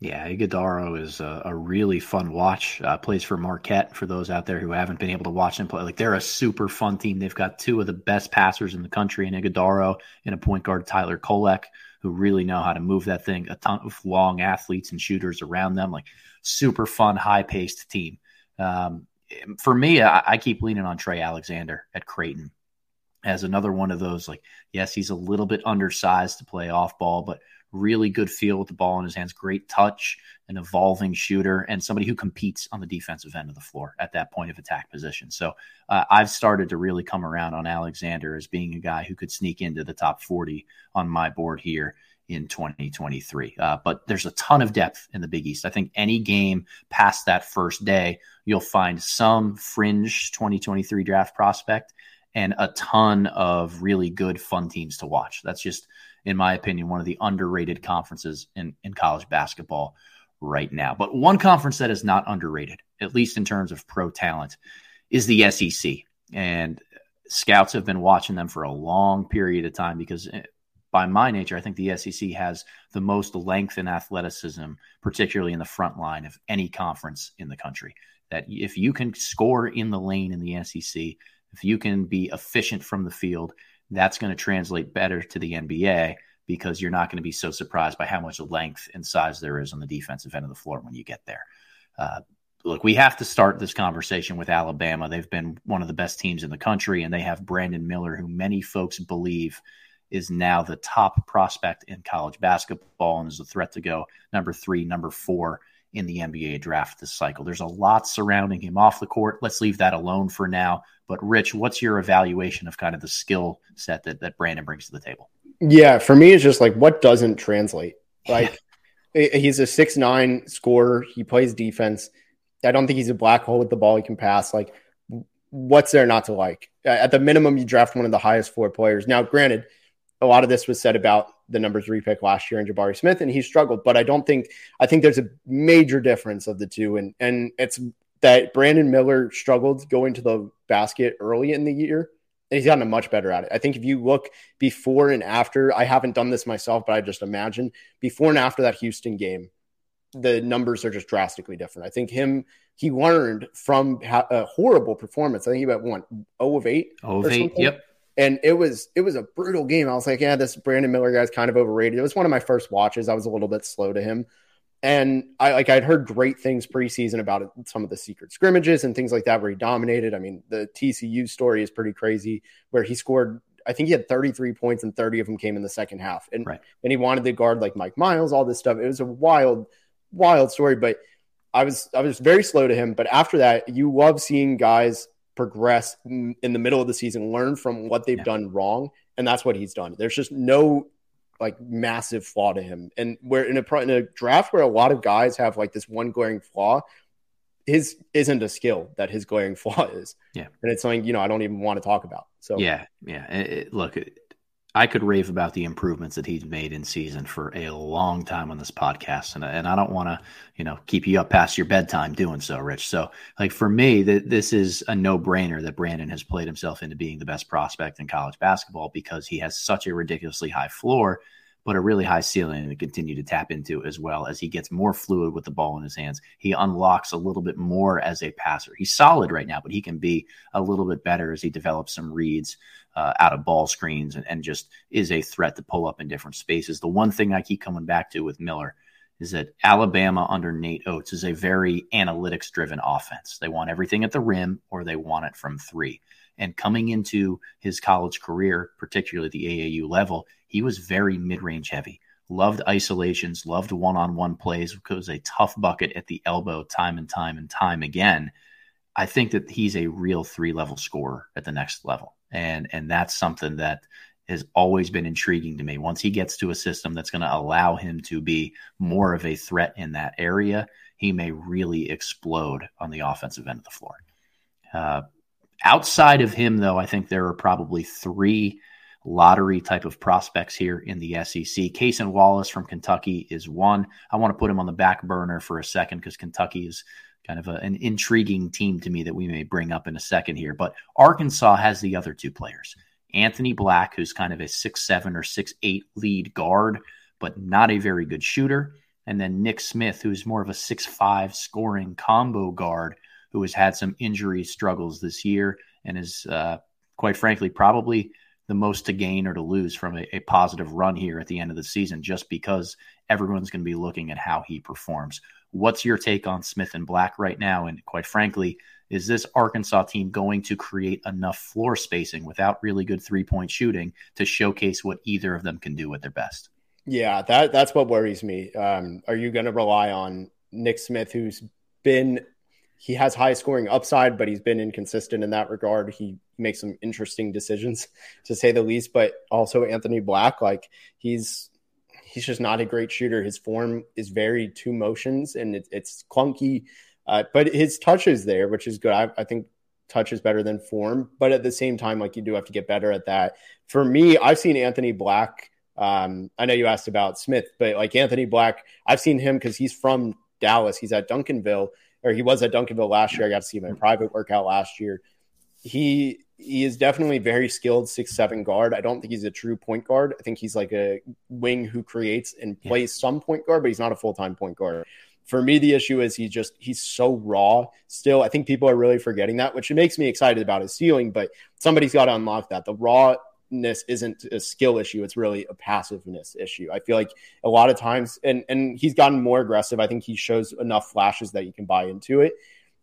Yeah, Ighodaro is a, a, really fun watch. Uh, plays for Marquette for those out there who haven't been able to watch them play. Like they're a super fun team. They've got two of the best passers in the country in Ighodaro and a point guard Tyler Kolek, who really know how to move that thing. A ton of long athletes and shooters around them. Like super fun, high paced team. Um, for me, I, I, keep leaning on Trey Alexander at Creighton as another one of those. Like, yes, he's a little bit undersized to play off ball, but really good feel with the ball in his hands, great touch, an evolving shooter, and somebody who competes on the defensive end of the floor at that point of attack position. So uh, I've started to really come around on Alexander as being a guy who could sneak into the top 40 on my board here in 2023. Uh, but there's a ton of depth in the Big East. I think any game past that first day, you'll find some fringe 2023 draft prospect and a ton of really good, fun teams to watch. That's just, in my opinion, one of the underrated conferences in, in college basketball right now. But one conference that is not underrated, at least in terms of pro talent, is the SEC. And scouts have been watching them for a long period of time because eh, by my nature, I think the SEC has the most length and athleticism, particularly in the front line of any conference in the country. That if you can score in the lane in the SEC, if you can be efficient from the field, that's going to translate better to the NBA because you're not going to be so surprised by how much length and size there is on the defensive end of the floor when you get there. Uh, look, we have to start this conversation with Alabama. They've been one of the best teams in the country, and they have Brandon Miller, who many folks believe is now the top prospect in college basketball and is a threat to go number three, number four in the NBA draft this cycle. There's a lot surrounding him off the court. Let's leave that alone for now. But Rich, what's your evaluation of kind of the skill set that, that Brandon brings to the table? Yeah, for me, it's just like what doesn't translate. Like he's a six nine scorer. He plays defense. I don't think he's a black hole with the ball. He can pass. Like, what's there not to like? At the minimum, you draft one of the highest four players. Now, granted, a lot of this was said about the number three pick last year in Jabari Smith, and he struggled. But I don't think I think there's a major difference of the two, and and it's that Brandon Miller struggled going to the basket early in the year, and he's gotten much better at it. I think if you look before and after, I haven't done this myself, but I just imagine before and after that Houston game, the numbers are just drastically different. I think him he learned from a horrible performance. I think he went one 0 of 8. 0 of 8, yep. And it was it was a brutal game. I was like, yeah, this Brandon Miller guy's kind of overrated. It was one of my first watches. I was a little bit slow to him. And I like I'd heard great things preseason about it, some of the secret scrimmages and things like that where he dominated. I mean, the TCU story is pretty crazy where he scored I think he had 33 points and 30 of them came in the second half. And right. and he wanted to guard like Mike Miles, all this stuff. It was a wild wild story, but I was I was very slow to him. But after that, you love seeing guys progress in the middle of the season, learn from what they've yeah. done wrong, and that's what he's done. There's just no like massive flaw to him, and we're in a in a draft where a lot of guys have like this one glaring flaw. His isn't a skill that his glaring flaw is. Yeah, and it's something you know I don't even want to talk about. So yeah, yeah. It, look, I could rave about the improvements that he's made in season for a long time on this podcast, and and I don't want to you know keep you up past your bedtime doing so, Rich. So like for me, that this is a no brainer that Brandon has played himself into being the best prospect in college basketball because he has such a ridiculously high floor, but a really high ceiling to continue to tap into as well as he gets more fluid with the ball in his hands. He unlocks a little bit more as a passer. He's solid right now, but he can be a little bit better as he develops some reads uh, out of ball screens and, and just is a threat to pull up in different spaces. The one thing I keep coming back to with Miller is that Alabama under Nate Oats is a very analytics driven offense. They want everything at the rim or they want it from three. And coming into his college career, particularly the AAU level, he was very mid range heavy. Loved isolations, loved one on one plays, was a tough bucket at the elbow time and time and time again. I think that he's a real three level scorer at the next level and and that's something that has always been intriguing to me. Once he gets to a system that's going to allow him to be more of a threat in that area, he may really explode on the offensive end of the floor. Uh, outside of him, though, I think there are probably three lottery type of prospects here in the SEC. Cason Wallace from Kentucky is one. I want to put him on the back burner for a second because Kentucky is kind of a, an intriguing team to me that we may bring up in a second here. But Arkansas has the other two players Anthony Black, who's kind of a six seven or six eight lead guard, but not a very good shooter. And then Nick Smith, who's more of a six five scoring combo guard who has had some injury struggles this year and is, uh, quite frankly, probably the most to gain or to lose from a, a, positive run here at the end of the season, just because everyone's going to be looking at how he performs. What's your take on Smith and Black right now? And quite frankly, is this Arkansas team going to create enough floor spacing without really good three point shooting to showcase what either of them can do at their best? Yeah, that that's what worries me. Um, are you going to rely on Nick Smith, who's been he has high scoring upside, but he's been inconsistent in that regard. He makes some interesting decisions, to say the least. But also Anthony Black, like he's he's just not a great shooter. His form is very two motions and it, it's clunky, uh, but his touch is there, which is good. I, I, think touch is better than form, but at the same time, like you do have to get better at that. For me, I've seen Anthony Black. Um, I know you asked about Smith, but like Anthony Black, I've seen him because he's from Dallas. He's at Duncanville, or he was at Duncanville last year. I got to see him in private workout last year. He he is definitely very skilled six seven guard. I don't think he's a true point guard. I think he's like a wing who creates and plays yeah. some point guard, but he's not a full time point guard. For me, the issue is he's just he's so raw. Still, I think people are really forgetting that, which makes me excited about his ceiling. But somebody's got to unlock that. The rawness isn't a skill issue; it's really a passiveness issue. I feel like a lot of times, and and he's gotten more aggressive. I think he shows enough flashes that you can buy into it,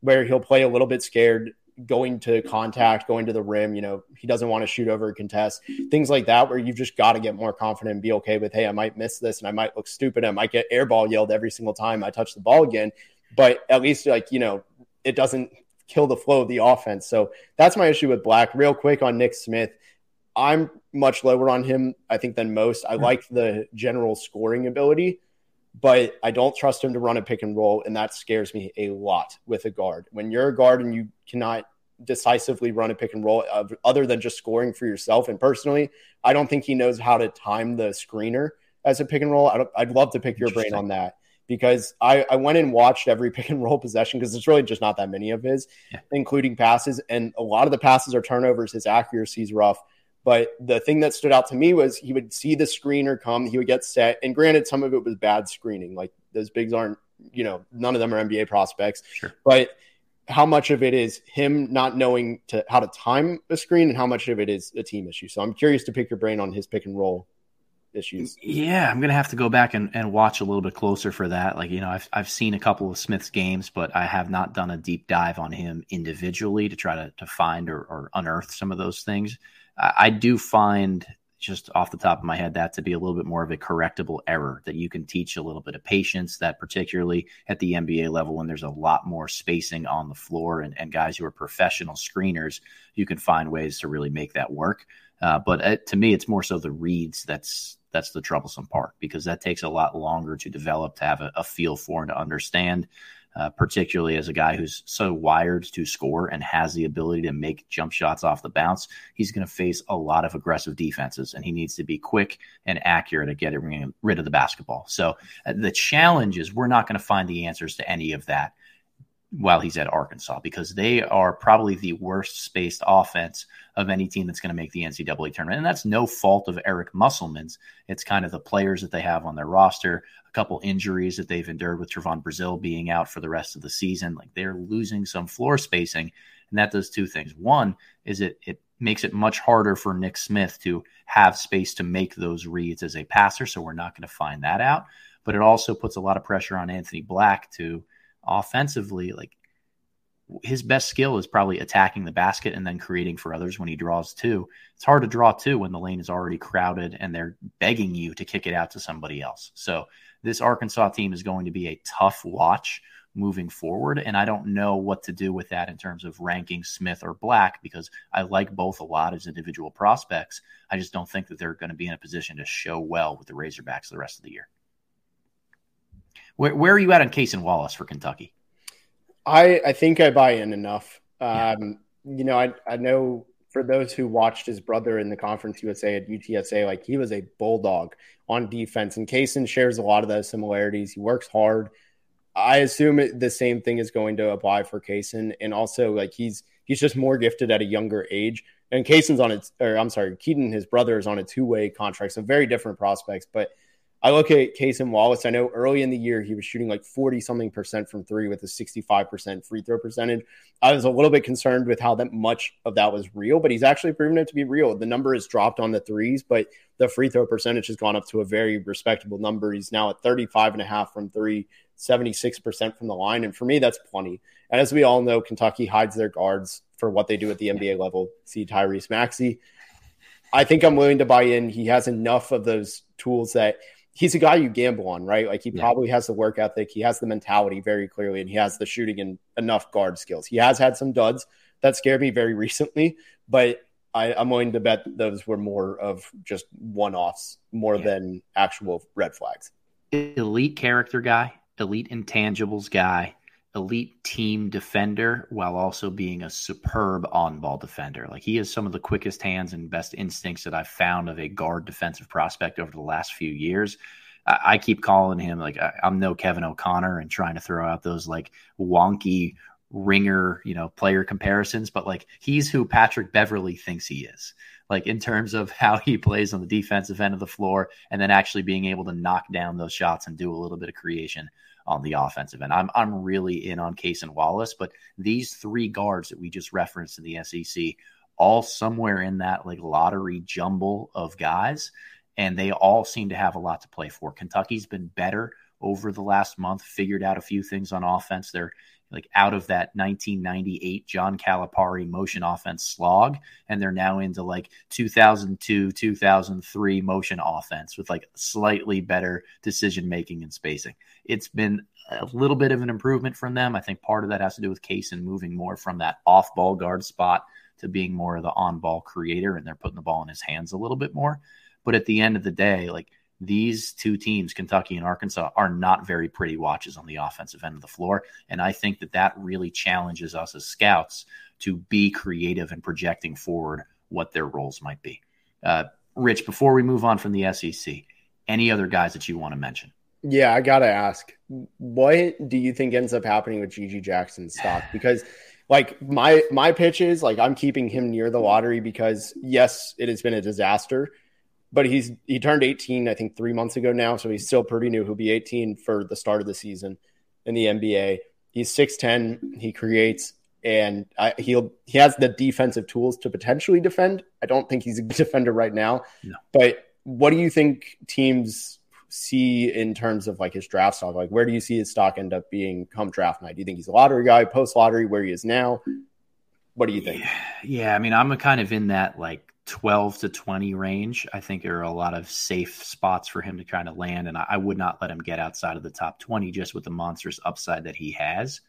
where he'll play a little bit scared going to contact, going to the rim. You know, he doesn't want to shoot over a contest, things like that, where you've just got to get more confident and be okay with, hey, I might miss this and I might look stupid. I might get airball yelled every single time I touch the ball again. But at least, like, you know, it doesn't kill the flow of the offense. So that's my issue with Black. Real quick on Nick Smith. I'm much lower on him, I think, than most. I hmm. like the general scoring ability but I don't trust him to run a pick and roll, and that scares me a lot with a guard. When you're a guard and you cannot decisively run a pick and roll uh, other than just scoring for yourself, and personally, I don't think he knows how to time the screener as a pick and roll. I would love to pick your brain on that because I, I went and watched every pick and roll possession because it's really just not that many of his, yeah. including passes, and a lot of the passes are turnovers. His accuracy is rough. But the thing that stood out to me was he would see the screener come, he would get set. And granted, some of it was bad screening. Like those bigs aren't, you know, none of them are NBA prospects. Sure. But how much of it is him not knowing to how to time a screen and how much of it is a team issue. So I'm curious to pick your brain on his pick and roll issues. Yeah, I'm gonna have to go back and, and watch a little bit closer for that. Like, you know, I've I've seen a couple of Smith's games, but I have not done a deep dive on him individually to try to to find or, or unearth some of those things. I do find just off the top of my head that to be a little bit more of a correctable error that you can teach a little bit of patience that particularly at the nba level when there's a lot more spacing on the floor and, and guys who are professional screeners you can find ways to really make that work. Uh, but uh, to me it's more so the reads that's that's the troublesome part because that takes a lot longer to develop to have a, a feel for and to understand uh, particularly as a guy who's so wired to score and has the ability to make jump shots off the bounce. He's going to face a lot of aggressive defenses, and he needs to be quick and accurate at getting rid of the basketball. So uh, the challenge is we're not going to find the answers to any of that while he's at Arkansas because they are probably the worst spaced offense of any team that's going to make the NCAA tournament. And that's no fault of Eric Musselman's. It's kind of the players that they have on their roster, a couple injuries that they've endured with Trevon Brazile being out for the rest of the season. Like they're losing some floor spacing. And that does two things. One is it it makes it much harder for Nick Smith to have space to make those reads as a passer. So we're not going to find that out. But it also puts a lot of pressure on Anthony Black to – offensively, like his best skill is probably attacking the basket and then creating for others when he draws two. It's hard to draw two when the lane is already crowded and they're begging you to kick it out to somebody else. So this Arkansas team is going to be a tough watch moving forward. And I don't know what to do with that in terms of ranking Smith or Black because I like both a lot as individual prospects. I just don't think that they're going to be in a position to show well with the Razorbacks the rest of the year. Where, where are you at on Cason Wallace for Kentucky? I, I think I buy in enough. Um, You know, I, I know for those who watched his brother in the Conference USA at UTSA, like he was a bulldog on defense, and Cason shares a lot of those similarities. He works hard. I assume it, the same thing is going to apply for Cason, and also like he's he's just more gifted at a younger age. And Cason's on its, or I'm sorry, Keaton, his brother, is on a two way contract, so very different prospects. But I look at Cason Wallace. I know early in the year he was shooting like 40 something percent from three with a 65% free throw percentage. I was a little bit concerned with how that much of that was real, but he's actually proven it to be real. The number has dropped on the threes, but the free throw percentage has gone up to a very respectable number. He's now at 35 and a half from three, 76% from the line. And for me, that's plenty. And as we all know, Kentucky hides their guards for what they do at the NBA level. See Tyrese Maxey. I think I'm willing to buy in. He has enough of those tools that – he's a guy you gamble on, right? Like he yeah. probably has the work ethic, he has the mentality very clearly, and he has the shooting and enough guard skills. He has had some duds that scared me very recently, but I, am willing to bet those were more of just one offs more yeah. than actual red flags. Elite character guy, elite intangibles guy, elite team defender while also being a superb on ball defender. Like he has some of the quickest hands and best instincts that I've found of a guard defensive prospect over the last few years. I, I keep calling him like I, I'm no Kevin O'Connor and trying to throw out those like wonky ringer, you know, player comparisons, but like he's who Patrick Beverley thinks he is. Like in terms of how he plays on the defensive end of the floor and then actually being able to knock down those shots and do a little bit of creation on the offensive end. I'm I'm really in on Cason Wallace, but these three guards that we just referenced in the SEC all somewhere in that like lottery jumble of guys and they all seem to have a lot to play for. Kentucky's been better over the last month, figured out a few things on offense. They're like out of that 1998 John Calipari motion offense slog, and they're now into like 2002, 2003 motion offense with like slightly better decision making and spacing. It's been a little bit of an improvement from them. I think part of that has to do with Cason moving more from that off ball guard spot to being more of the on ball creator, and they're putting the ball in his hands a little bit more. But at the end of the day, like these two teams, Kentucky and Arkansas, are not very pretty watches on the offensive end of the floor. And I think that that really challenges us as scouts to be creative and projecting forward what their roles might be. Uh, Rich, before we move on from the SEC, any other guys that you want to mention? Yeah, I got to ask, what do you think ends up happening with GG Jackson's stock? Because like my my pitch is like I'm keeping him near the lottery because yes, it has been a disaster but he's he turned 18 i think three months ago now so he's still pretty new. He'll be 18 for the start of the season in the nba he's 6'10 he creates and I, he'll he has the defensive tools to potentially defend. I don't think he's a defender right now. No. but what do you think teams see in terms of like his draft stock? Like where do you see his stock end up being come draft night? Do you think he's a lottery guy post lottery where he is now? What do you think? Yeah, yeah i mean i'm kind of in that like 12 to 20 range, I think there are a lot of safe spots for him to kind of land. And I, I, would not let him get outside of the top 20 just with the monstrous upside that he has.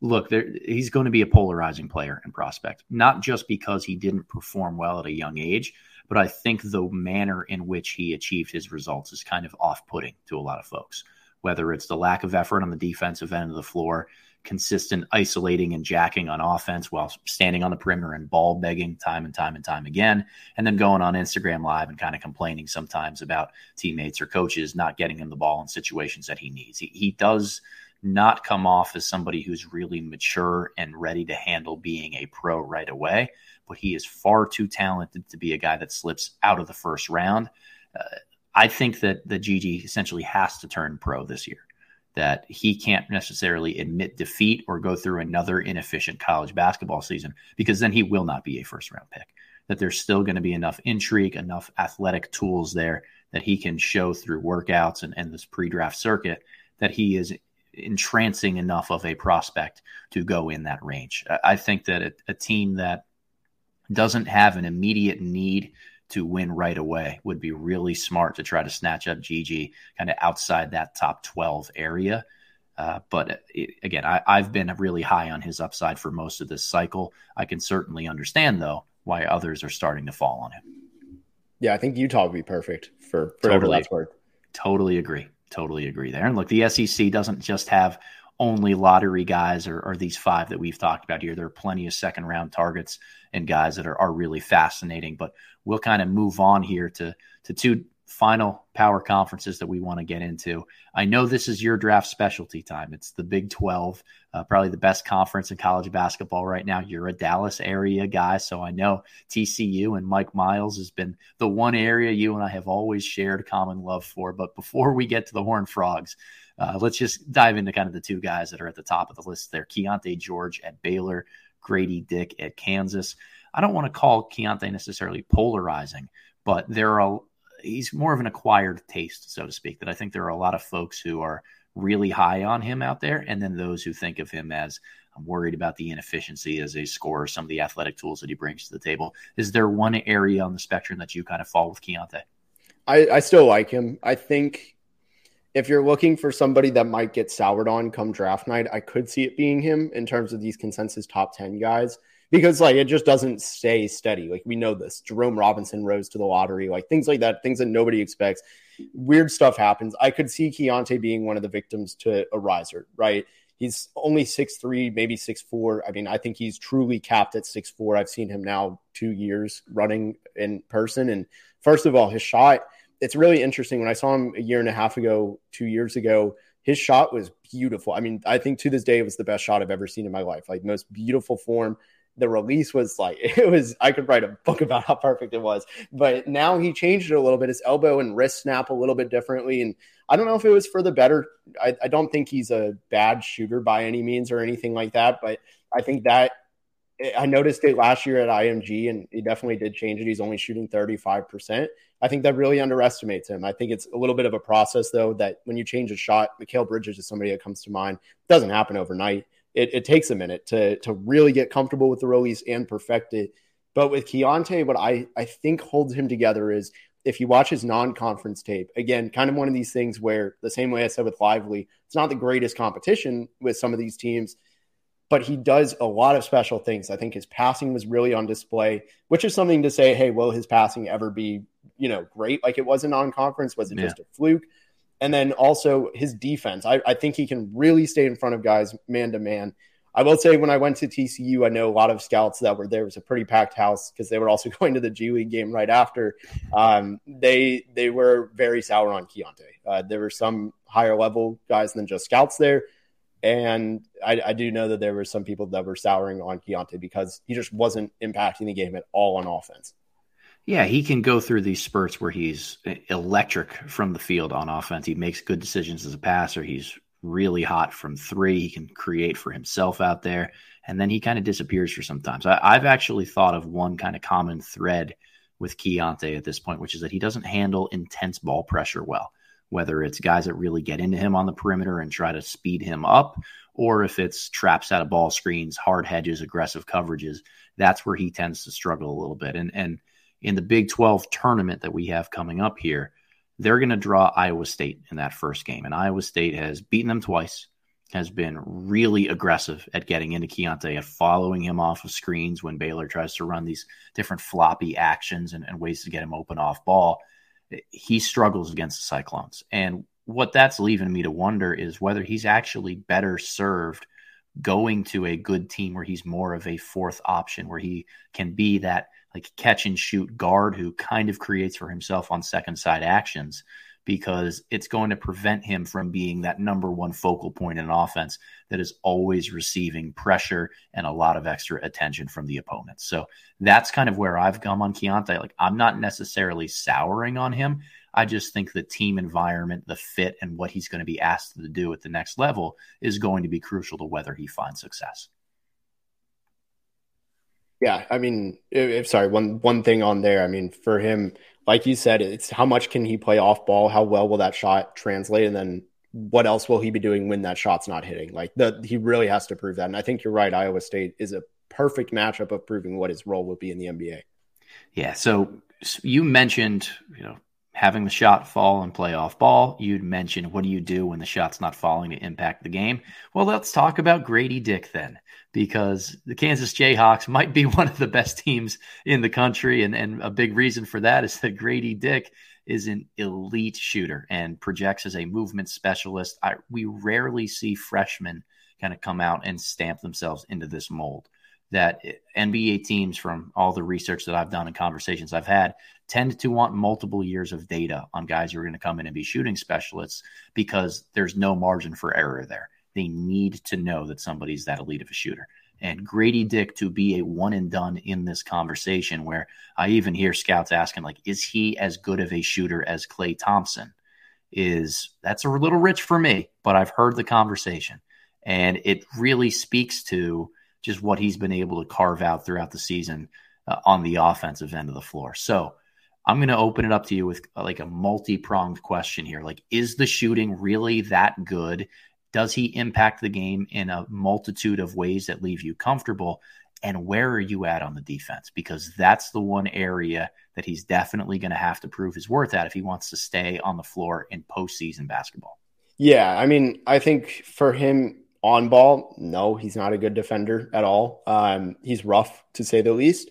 Look, there, he's going to be a polarizing player and prospect, not just because he didn't perform well at a young age, but I think the manner in which he achieved his results is kind of off putting to a lot of folks, whether it's the lack of effort on the defensive end of the floor consistent isolating and jacking on offense while standing on the perimeter and ball begging time and time and time again, and then going on Instagram Live and kind of complaining sometimes about teammates or coaches not getting him the ball in situations that he needs. He, he does not come off as somebody who's really mature and ready to handle being a pro right away, but he is far too talented to be a guy that slips out of the first round. Uh, I think that the GG essentially has to turn pro this year that he can't necessarily admit defeat or go through another inefficient college basketball season because then he will not be a first round pick. That there's still going to be enough intrigue, enough athletic tools there that he can show through workouts and, and this pre draft circuit that he is entrancing enough of a prospect to go in that range. I think that a, a team that doesn't have an immediate need to win right away would be really smart to try to snatch up GG kind of outside that top 12 area. Uh, but it, again, I, I've been really high on his upside for most of this cycle. I can certainly understand, though, why others are starting to fall on him. Yeah, I think Utah would be perfect for, for totally, that's worth. Totally agree. Totally agree there. And look, the SEC doesn't just have only lottery guys or, or these five that we've talked about here. There are plenty of second round targets and guys that are, are really fascinating. But we'll kind of move on here to to two final power conferences that we want to get into. I know this is your draft specialty time. It's the Big 12, uh, probably the best conference in college basketball right now. You're a Dallas area guy, so I know TCU and Mike Miles has been the one area you and I have always shared common love for. But before we get to the Horned Frogs, uh, let's just dive into kind of the two guys that are at the top of the list there Keyonte George at Baylor, Grady Dick at Kansas. I don't want to call Keyonte necessarily polarizing, but there are he's more of an acquired taste, so to speak. That I think there are a lot of folks who are really high on him out there, and then those who think of him as I'm worried about the inefficiency as a scorer, some of the athletic tools that he brings to the table. Is there one area on the spectrum that you kind of fall with Keyonte? I, I still like him. I think if you're looking for somebody that might get soured on come draft night, I could see it being him in terms of these consensus top 10 guys because like it just doesn't stay steady. Like we know this. Jerome Robinson rose to the lottery, like things like that, things that nobody expects. Weird stuff happens. I could see Keyonte being one of the victims to a riser, right? He's only six three, maybe six four. I mean, I think he's truly capped at six four. I've seen him now two years running in person. And first of all, his shot it's really interesting. When I saw him a year and a half ago, two years ago, his shot was beautiful. I mean, I think to this day it was the best shot I've ever seen in my life. Like most beautiful form. The release was like it was. I could write a book about how perfect it was. But now he changed it a little bit. His elbow and wrist snap a little bit differently, and I don't know if it was for the better. I, I don't think he's a bad shooter by any means or anything like that. But I think that I noticed it last year at IMG, and he definitely did change it. He's only shooting 35%. I think that really underestimates him. I think it's a little bit of a process, though, that when you change a shot, Mikal Bridges is somebody that comes to mind. It doesn't happen overnight. It, it takes a minute to, to really get comfortable with the release and perfect it. But with Keyonte, what I, I think holds him together is if you watch his non-conference tape, again, kind of one of these things where the same way I said with Lively, it's not the greatest competition with some of these teams – but he does a lot of special things. I think his passing was really on display, which is something to say, hey, will his passing ever be, you know, great like it was in non-conference? Was it yeah. just a fluke? And then also his defense. I, I think he can really stay in front of guys man to man. I will say when I went to TCU, I know a lot of scouts that were there. It was a pretty packed house because they were also going to the G League game right after. Um, they they were very sour on Keyonte. Uh, there were some higher level guys than just scouts there. And I, I, do know that there were some people that were souring on Keyonte because he just wasn't impacting the game at all on offense. Yeah, he can go through these spurts where he's electric from the field on offense. He makes good decisions as a passer. He's really hot from three. He can create for himself out there. And then he kind of disappears for sometimes. I, have actually thought of one kind of common thread with Keyonte at this point, which is that he doesn't handle intense ball pressure well whether it's guys that really get into him on the perimeter and try to speed him up, or if it's traps out of ball screens, hard hedges, aggressive coverages. That's where he tends to struggle a little bit. And and in the Big 12 tournament that we have coming up here, they're going to draw Iowa State in that first game. And Iowa State has beaten them twice, has been really aggressive at getting into Keyonte, at following him off of screens when Baylor tries to run these different floppy actions and, and ways to get him open off ball he struggles against the Cyclones. And what that's leaving me to wonder is whether he's actually better served going to a good team where he's more of a fourth option, where he can be that like catch and shoot guard who kind of creates for himself on second side actions because it's going to prevent him from being that number one focal point in an offense that is always receiving pressure and a lot of extra attention from the opponent. So that's kind of where I've come on Keyonte. Like I'm not necessarily souring on him. I just think the team environment, the fit, and what he's going to be asked to do at the next level is going to be crucial to whether he finds success. Yeah, I mean, if, sorry, one one thing on there. I mean, for him, like you said, it's how much can he play off ball? How well will that shot translate? And then what else will he be doing when that shot's not hitting? Like the he really has to prove that. And I think you're right. Iowa State is a perfect matchup of proving what his role will be in the NBA. Yeah. So you mentioned, you know, having the shot fall and play off ball. You'd mentioned what do you do when the shot's not falling to impact the game? Well, let's talk about Grady Dick then, because the Kansas Jayhawks might be one of the best teams in the country. And, and a big reason for that is that Grady Dick is an elite shooter and projects as a movement specialist. I, we rarely see freshmen kind of come out and stamp themselves into this mold that NBA teams, from all the research that I've done and conversations I've had, tend to want multiple years of data on guys who are going to come in and be shooting specialists because there's no margin for error there. They need to know that somebody's that elite of a shooter. And Grady Dick to be a one and done in this conversation, where I even hear scouts asking, like, is he as good of a shooter as Klay Thompson? Is that's a little rich for me, but I've heard the conversation. And it really speaks to just what he's been able to carve out throughout the season uh, on the offensive end of the floor. So I'm going to open it up to you with like a multi pronged question here. Like, is the shooting really that good? Does he impact the game in a multitude of ways that leave you comfortable? And where are you at on the defense? Because that's the one area that he's definitely going to have to prove his worth at if he wants to stay on the floor in postseason basketball. Yeah, I mean, I think for him, on ball, no, he's not a good defender at all. Um, he's rough to say the least,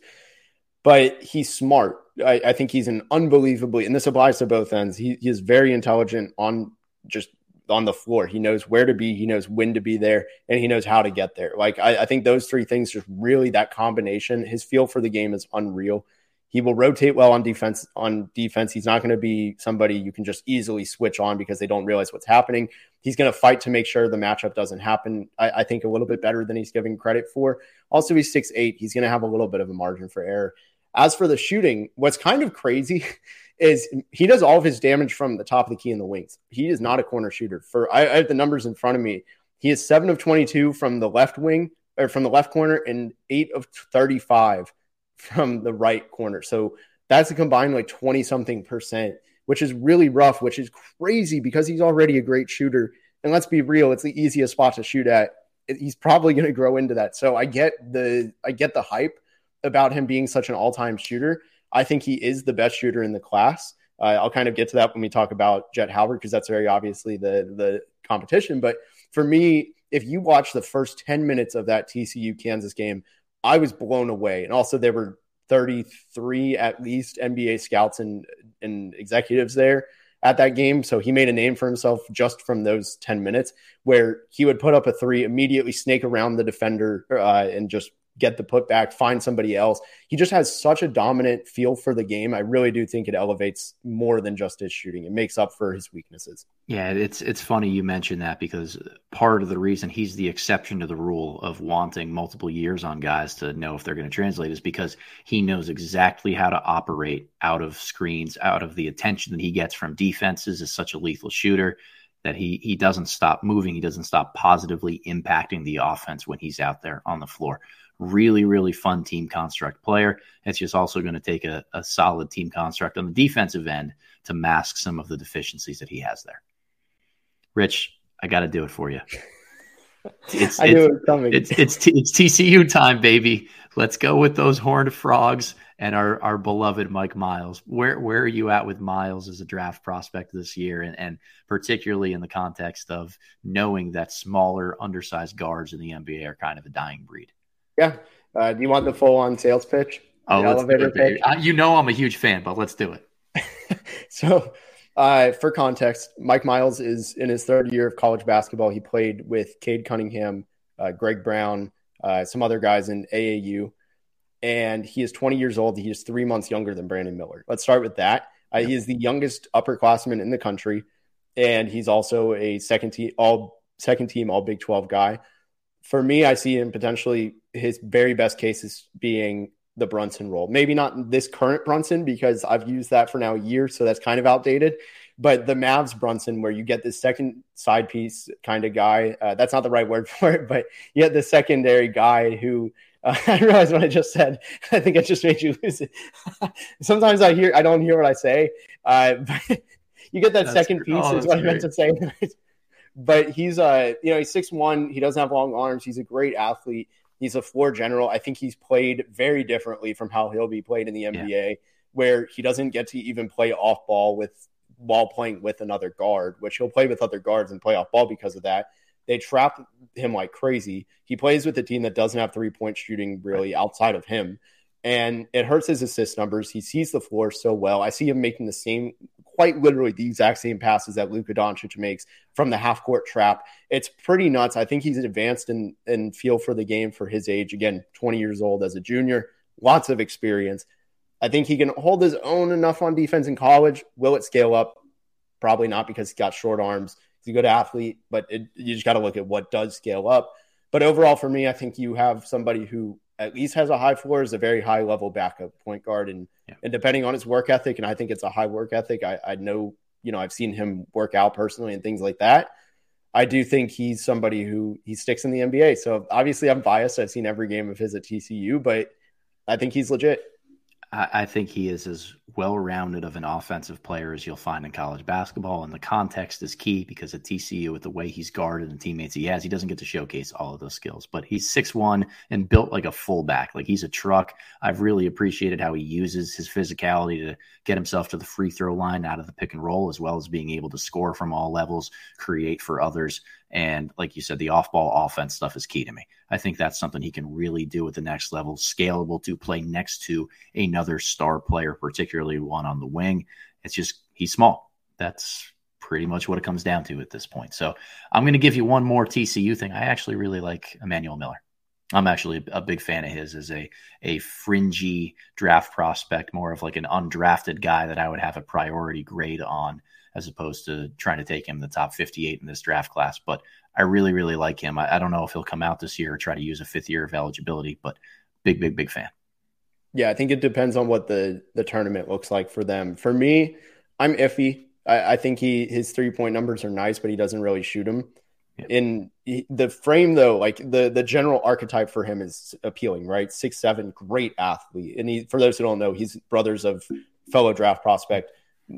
but he's smart. I, I, think he's an unbelievably, and this applies to both ends. He, he, is very intelligent on just on the floor. He knows where to be, he knows when to be there, and he knows how to get there. Like I, I think those three things, just really that combination, his feel for the game is unreal. He will rotate well on defense. On defense, he's not going to be somebody you can just easily switch on because they don't realize what's happening. He's going to fight to make sure the matchup doesn't happen. I, I think a little bit better than he's giving credit for. Also, he's six eight. He's going to have a little bit of a margin for error. As for the shooting, what's kind of crazy is he does all of his damage from the top of the key in the wings. He is not a corner shooter. For I, I have the numbers in front of me. He is seven of twenty-two from the left wing or from the left corner and eight of thirty-five from the right corner. So that's a combined like 20 something percent, which is really rough, which is crazy because he's already a great shooter. And let's be real, it's the easiest spot to shoot at. He's probably going to grow into that. So I get the I get the hype about him being such an all-time shooter. I think he is the best shooter in the class. Uh, I'll kind of get to that when we talk about Jet Howard because that's very obviously the the competition. But for me, if you watch the first 10 minutes of that TCU Kansas game, I was blown away. And also, there were 33 at least NBA scouts and, and executives there at that game. So he made a name for himself just from those 10 minutes where he would put up a three, immediately snake around the defender uh, and just get the putback, find somebody else. He just has such a dominant feel for the game. I really do think it elevates more than just his shooting. It makes up for his weaknesses. Yeah, it's it's funny you mentioned that because part of the reason he's the exception to the rule of wanting multiple years on guys to know if they're going to translate is because he knows exactly how to operate out of screens, out of the attention that he gets from defenses as such a lethal shooter that he he doesn't stop moving, he doesn't stop positively impacting the offense when he's out there on the floor really, really fun team construct player. It's just also going to take a, a solid team construct on the defensive end to mask some of the deficiencies that he has there. Rich, I got to do it for you. It's, I knew it was coming. It's, it's, it's TCU time, baby. Let's go with those horned frogs and our, our beloved Mike Miles. Where where are you at with Miles as a draft prospect this year, and, and particularly in the context of knowing that smaller, undersized guards in the NBA are kind of a dying breed? Yeah. Uh, do you want the full on sales pitch? Oh, elevator pitch. Uh, you know I'm a huge fan, but let's do it. so, uh, for context, Mike Miles is in his third year of college basketball. He played with Cade Cunningham, uh, Greg Brown, uh, some other guys in AAU, and he is 20 years old. He is three months younger than Brandon Miller. Let's start with that. Uh, he is the youngest upperclassman in the country, and he's also a second team all second team all Big 12 guy for me, I see him potentially his very best case is being the Brunson role. Maybe not this current Brunson because I've used that for now a year, so that's kind of outdated. But the Mavs Brunson, where you get this second side piece kind of guy, uh, that's not the right word for it, but you get the secondary guy who uh, I realized what I just said. I think it just made you lose it. Sometimes I hear, I don't hear what I say. Uh, but you get that that's second piece, oh, is what great. I meant to say but he's uh you know he's six one. He doesn't have long arms. He's a great athlete. He's a floor general. I think he's played very differently from how he'll be played in the NBA, yeah. where he doesn't get to even play off ball with while playing with another guard, which he'll play with other guards and play off ball because of that. They trap him like crazy. He plays with a team that doesn't have three point shooting really outside of him and it hurts his assist numbers. He sees the floor so well. I see him making the same quite literally the exact same passes that Luka Doncic makes from the half court trap. It's pretty nuts. I think he's advanced in, in feel for the game for his age. Again, 20 years old as a junior, lots of experience. I think he can hold his own enough on defense in college. Will it scale up? Probably not because he's got short arms. He's a good athlete, but it, you just got to look at what does scale up. But overall, for me, I think you have somebody who at least has a high floor, is a very high level backup point guard, and yeah. and depending on his work ethic, and I think it's a high work ethic. I, I know, you know, I've seen him work out personally and things like that. I do think he's somebody who he sticks in the NBA. So obviously, I'm biased. I've seen every game of his at TCU, but I think he's legit. I, think he is as well rounded of an offensive player as you'll find in college basketball. And the context is key because at TCU, with the way he's guarded and teammates he has, he doesn't get to showcase all of those skills. But he's six one and built like a fullback. Like he's a truck. I've really appreciated how he uses his physicality to get himself to the free throw line out of the pick and roll, as well as being able to score from all levels, create for others. And like you said, the off ball offense stuff is key to me. I think that's something he can really do at the next level, scalable to play next to another star player, particularly one on the wing. It's just, he's small. That's pretty much what it comes down to at this point. So I'm going to give you one more TCU thing. I actually really like Emanuel Miller. I'm actually a big fan of his as a a fringy draft prospect, more of like an undrafted guy that I would have a priority grade on, as opposed to trying to take him in the top 58 in this draft class. But I really, really like him. I, I don't know if he'll come out this year or try to use a fifth year of eligibility, but big, big, big fan. Yeah, I think it depends on what the the tournament looks like for them. For me, I'm iffy. I, I think he his three point numbers are nice, but he doesn't really shoot them. Yeah. In the frame, though, like the the general archetype for him is appealing, right? Six seven, great athlete, and he for those who don't know, he's brothers of fellow draft prospect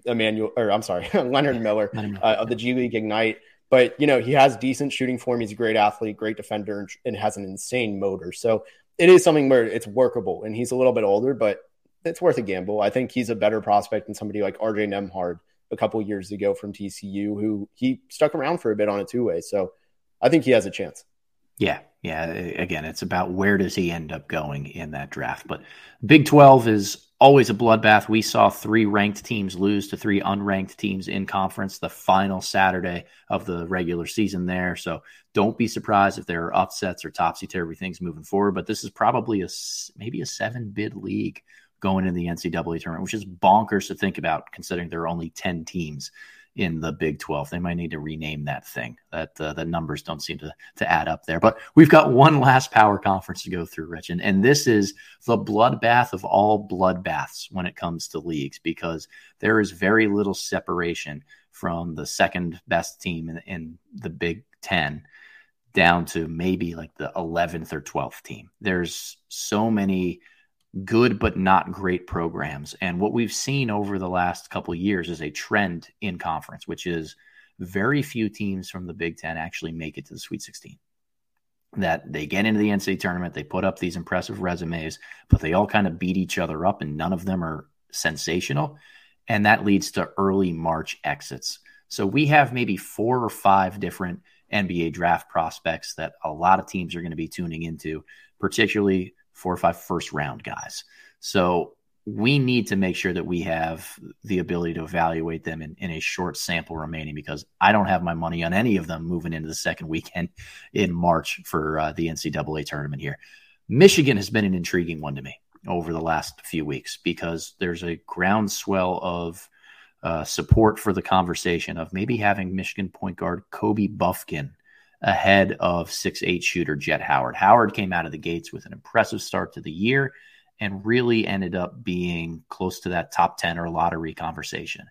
Emanuel, or I'm sorry, Leonard Miller uh, of the G League Ignite. But you know he has decent shooting form. He's a great athlete, great defender, and has an insane motor. So it is something where it's workable. And he's a little bit older, but it's worth a gamble. I think he's a better prospect than somebody like RJ Nembhard a couple years ago from TCU, who he stuck around for a bit on a two way. So I think he has a chance. Yeah, yeah. Again, it's about where does he end up going in that draft. But Big Twelve is always a bloodbath. We saw three ranked teams lose to three unranked teams in conference the final Saturday of the regular season there. So don't be surprised if there are upsets or topsy turvy things moving forward. But this is probably a maybe a seven bid league going in the NCAA tournament, which is bonkers to think about considering there are only 10 teams in the Big 12. They might need to rename that thing. That uh, the numbers don't seem to to add up there. But we've got one last power conference to go through, Rich, and, and this is the bloodbath of all bloodbaths when it comes to leagues because there is very little separation from the second best team in, in the Big 10 down to maybe like the 11th or 12th team. There's so many good but not great programs. And what we've seen over the last couple years is a trend in conference, which is very few teams from the Big Ten actually make it to the Sweet 16. That they get into the NCAA tournament, they put up these impressive resumes, but they all kind of beat each other up, and none of them are sensational. And that leads to early March exits. So we have maybe four or five different NBA draft prospects that a lot of teams are going to be tuning into, particularly four or five first round guys. So we need to make sure that we have the ability to evaluate them in, in a short sample remaining because I don't have my money on any of them moving into the second weekend in March for uh, the NCAA tournament here. Michigan has been an intriguing one to me over the last few weeks because there's a groundswell of uh, support for the conversation of maybe having Michigan point guard Kobe Bufkin ahead of six eight shooter Jet Howard. Howard came out of the gates with an impressive start to the year and really ended up being close to that top 10 or lottery conversation.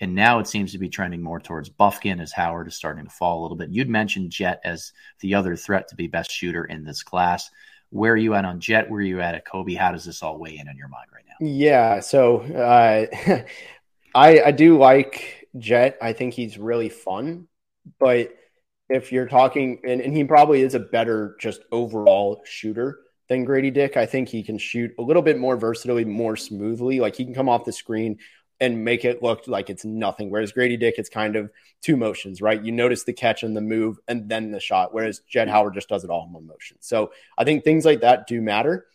And now it seems to be trending more towards Bufkin as Howard is starting to fall a little bit. You'd mentioned Jet as the other threat to be best shooter in this class. Where are you at on Jet? Where are you at at Kobe? How does this all weigh in on your mind right now? Yeah, so uh, I I do like Jet. I think he's really fun, but if you're talking, and, and he probably is a better just overall shooter than Grady Dick. I think he can shoot a little bit more versatilely, more smoothly. Like he can come off the screen and make it look like it's nothing. Whereas Grady Dick, it's kind of two motions, right? You notice the catch and the move and then the shot, whereas Jet mm-hmm. Howard just does it all in one motion. So I think things like that do matter.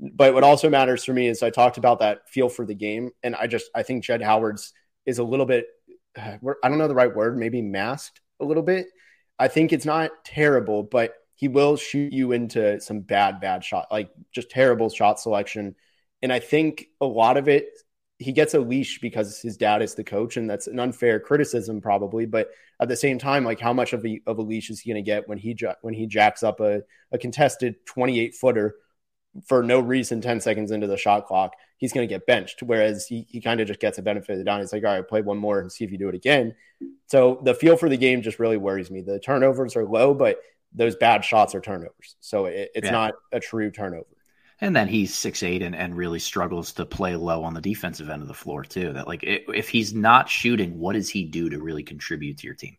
But what also matters for me is I talked about that feel for the game. And I just, I think Jet Howard's is a little bit, uh, I don't know the right word, maybe masked a little bit I think it's not terrible, but he will shoot you into some bad, bad shot, like just terrible shot selection. And I think a lot of it, he gets a leash because his dad is the coach, and that's an unfair criticism, probably. But at the same time, like how much of a, of a leash is he going to get when he when he jacks up a, a contested 28 footer for no reason 10 seconds into the shot clock, he's going to get benched. Whereas he, he kind of just gets a benefit of the doubt. He's like, all right, play one more and see if you do it again. So the feel for the game just really worries me. The turnovers are low, but those bad shots are turnovers. So it, it's yeah. not a true turnover. And then he's six eight and, and really struggles to play low on the defensive end of the floor too. That like if he's not shooting, what does he do to really contribute to your team?